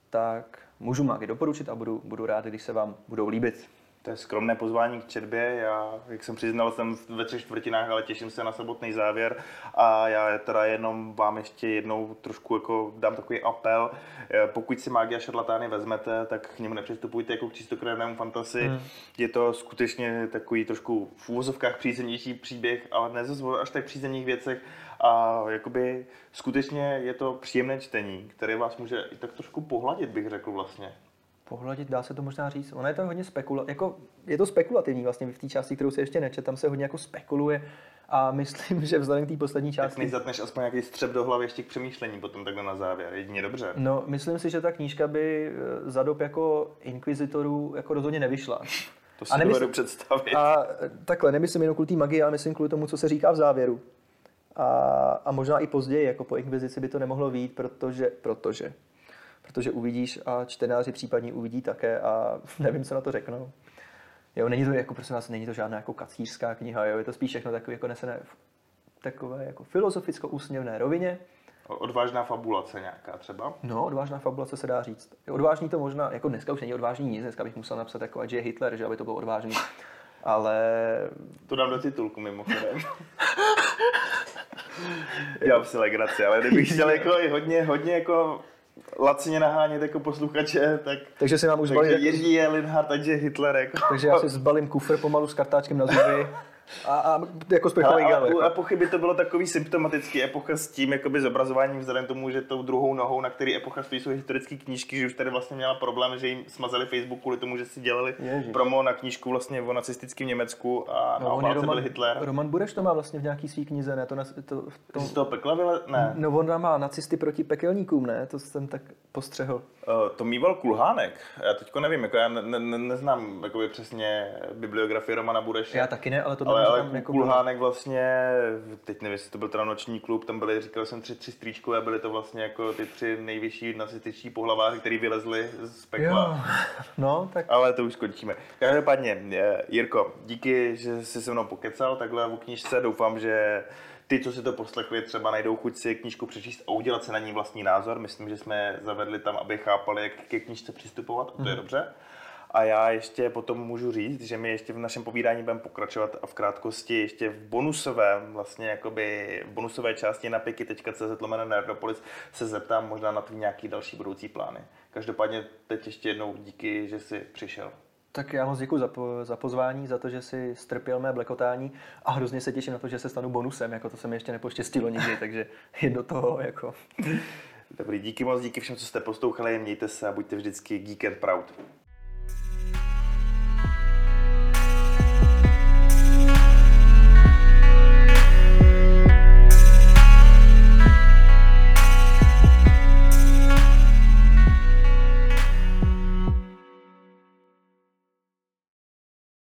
tak můžu magii doporučit a budu, budu rád, když se vám budou líbit. To je skromné pozvání k četbě. Já, jak jsem přiznal, jsem ve třech čtvrtinách, ale těším se na samotný závěr. A já teda jenom vám ještě jednou trošku jako dám takový apel. Eh, pokud si Mágia šarlatány vezmete, tak k němu nepřistupujte jako k čistokrevnému fantasy. Hmm. Je to skutečně takový trošku v úvozovkách přízemnější příběh, ale ne až tak přízemních věcech. A jakoby skutečně je to příjemné čtení, které vás může i tak trošku pohladit, bych řekl vlastně. Pohladit, dá se to možná říct. Ono je to hodně spekula, jako, je to spekulativní vlastně v té části, kterou se ještě neče, tam se hodně jako spekuluje a (laughs) myslím, že vzhledem k té poslední části... Tak mi zatneš aspoň nějaký střep do hlavy ještě k přemýšlení potom takhle na závěr, jedině dobře. No, myslím si, že ta knížka by eh, za dob jako inkvizitorů jako rozhodně nevyšla. (laughs) To si nemysl... představit. A eh, takhle, nemyslím jenom kvůli té magii, ale myslím kvůli tomu, co se říká v závěru. A, a možná i později, jako po inkvizici by to nemohlo vít, protože, protože, protože uvidíš a čtenáři případně uvidí také a (laughs) nevím, co na to řeknou. Jo, není to jako, prosím vás, není to žádná jako kacířská kniha, jo, je to spíš všechno takové jako nesené v takové jako filozoficko-úsměvné rovině. Odvážná fabulace nějaká třeba? No, odvážná fabulace se dá říct. Odvážný to možná, jako dneska už není odvážný nic, dneska bych musel napsat jako, že je Hitler, že aby to bylo odvážný. Ale... To dám do titulku mimochodem. (laughs) Já si legraci, ale kdybych chtěl (laughs) jako hodně, hodně jako lacině nahánět jako posluchače, tak... Takže si mám už. Takže Jiří je Linhard, takže Hitler jako... Takže já si zbalím kufr pomalu s kartáčkem na zuby a, a jako spěchový a, a, jako. a pochyby to bylo takový symptomatický epocha s tím jakoby zobrazováním vzhledem tomu, že tou druhou nohou, na který epocha stojí, jsou historické knížky, že už tady vlastně měla problém, že jim smazali Facebook kvůli tomu, že si dělali Ježiš. promo na knížku vlastně o nacistickém Německu a no, na Roman, byl Hitler. Roman Bureš to má vlastně v nějaký svý knize, ne? To, na, to, to, to z toho pekla vyle? Ne. No on má nacisty proti pekelníkům, ne? To jsem tak postřehl. Uh, to mýval Kulhánek. Já teďko nevím, jako já ne, ne, neznám jakoby přesně bibliografii Romana Bureše. Já taky ne, ale to ale, ale jako Kulhánek vlastně, teď nevím, jestli to byl teda noční klub, tam byly, říkal jsem, tři, tři stříčkové, byly to vlastně jako ty tři nejvyšší nacističtí pohlaváři, který vylezli z pekla. Jo. (laughs) No, tak... Ale to už skončíme. Každopádně, eh, Jirko, díky, že jsi se mnou pokecal takhle v knížce. Doufám, že ty, co si to poslechli, třeba najdou chuť si knížku přečíst a udělat se na ní vlastní názor. Myslím, že jsme zavedli tam, aby chápali, jak ke knížce přistupovat. A to je mhm. dobře. A já ještě potom můžu říct, že my ještě v našem povídání budeme pokračovat a v krátkosti ještě v bonusovém, vlastně jakoby v bonusové části na piky.cz Nerdopolis se zeptám možná na tvý nějaký další budoucí plány. Každopádně teď ještě jednou díky, že jsi přišel. Tak já moc děkuji za, po, za pozvání, za to, že si strpěl mé blekotání a hrozně se těším na to, že se stanu bonusem, jako to se mi ještě nepoštěstilo nikdy, takže je do toho jako... (laughs) Dobrý, díky moc, díky všem, co jste poslouchali, mějte se a buďte vždycky geek and proud.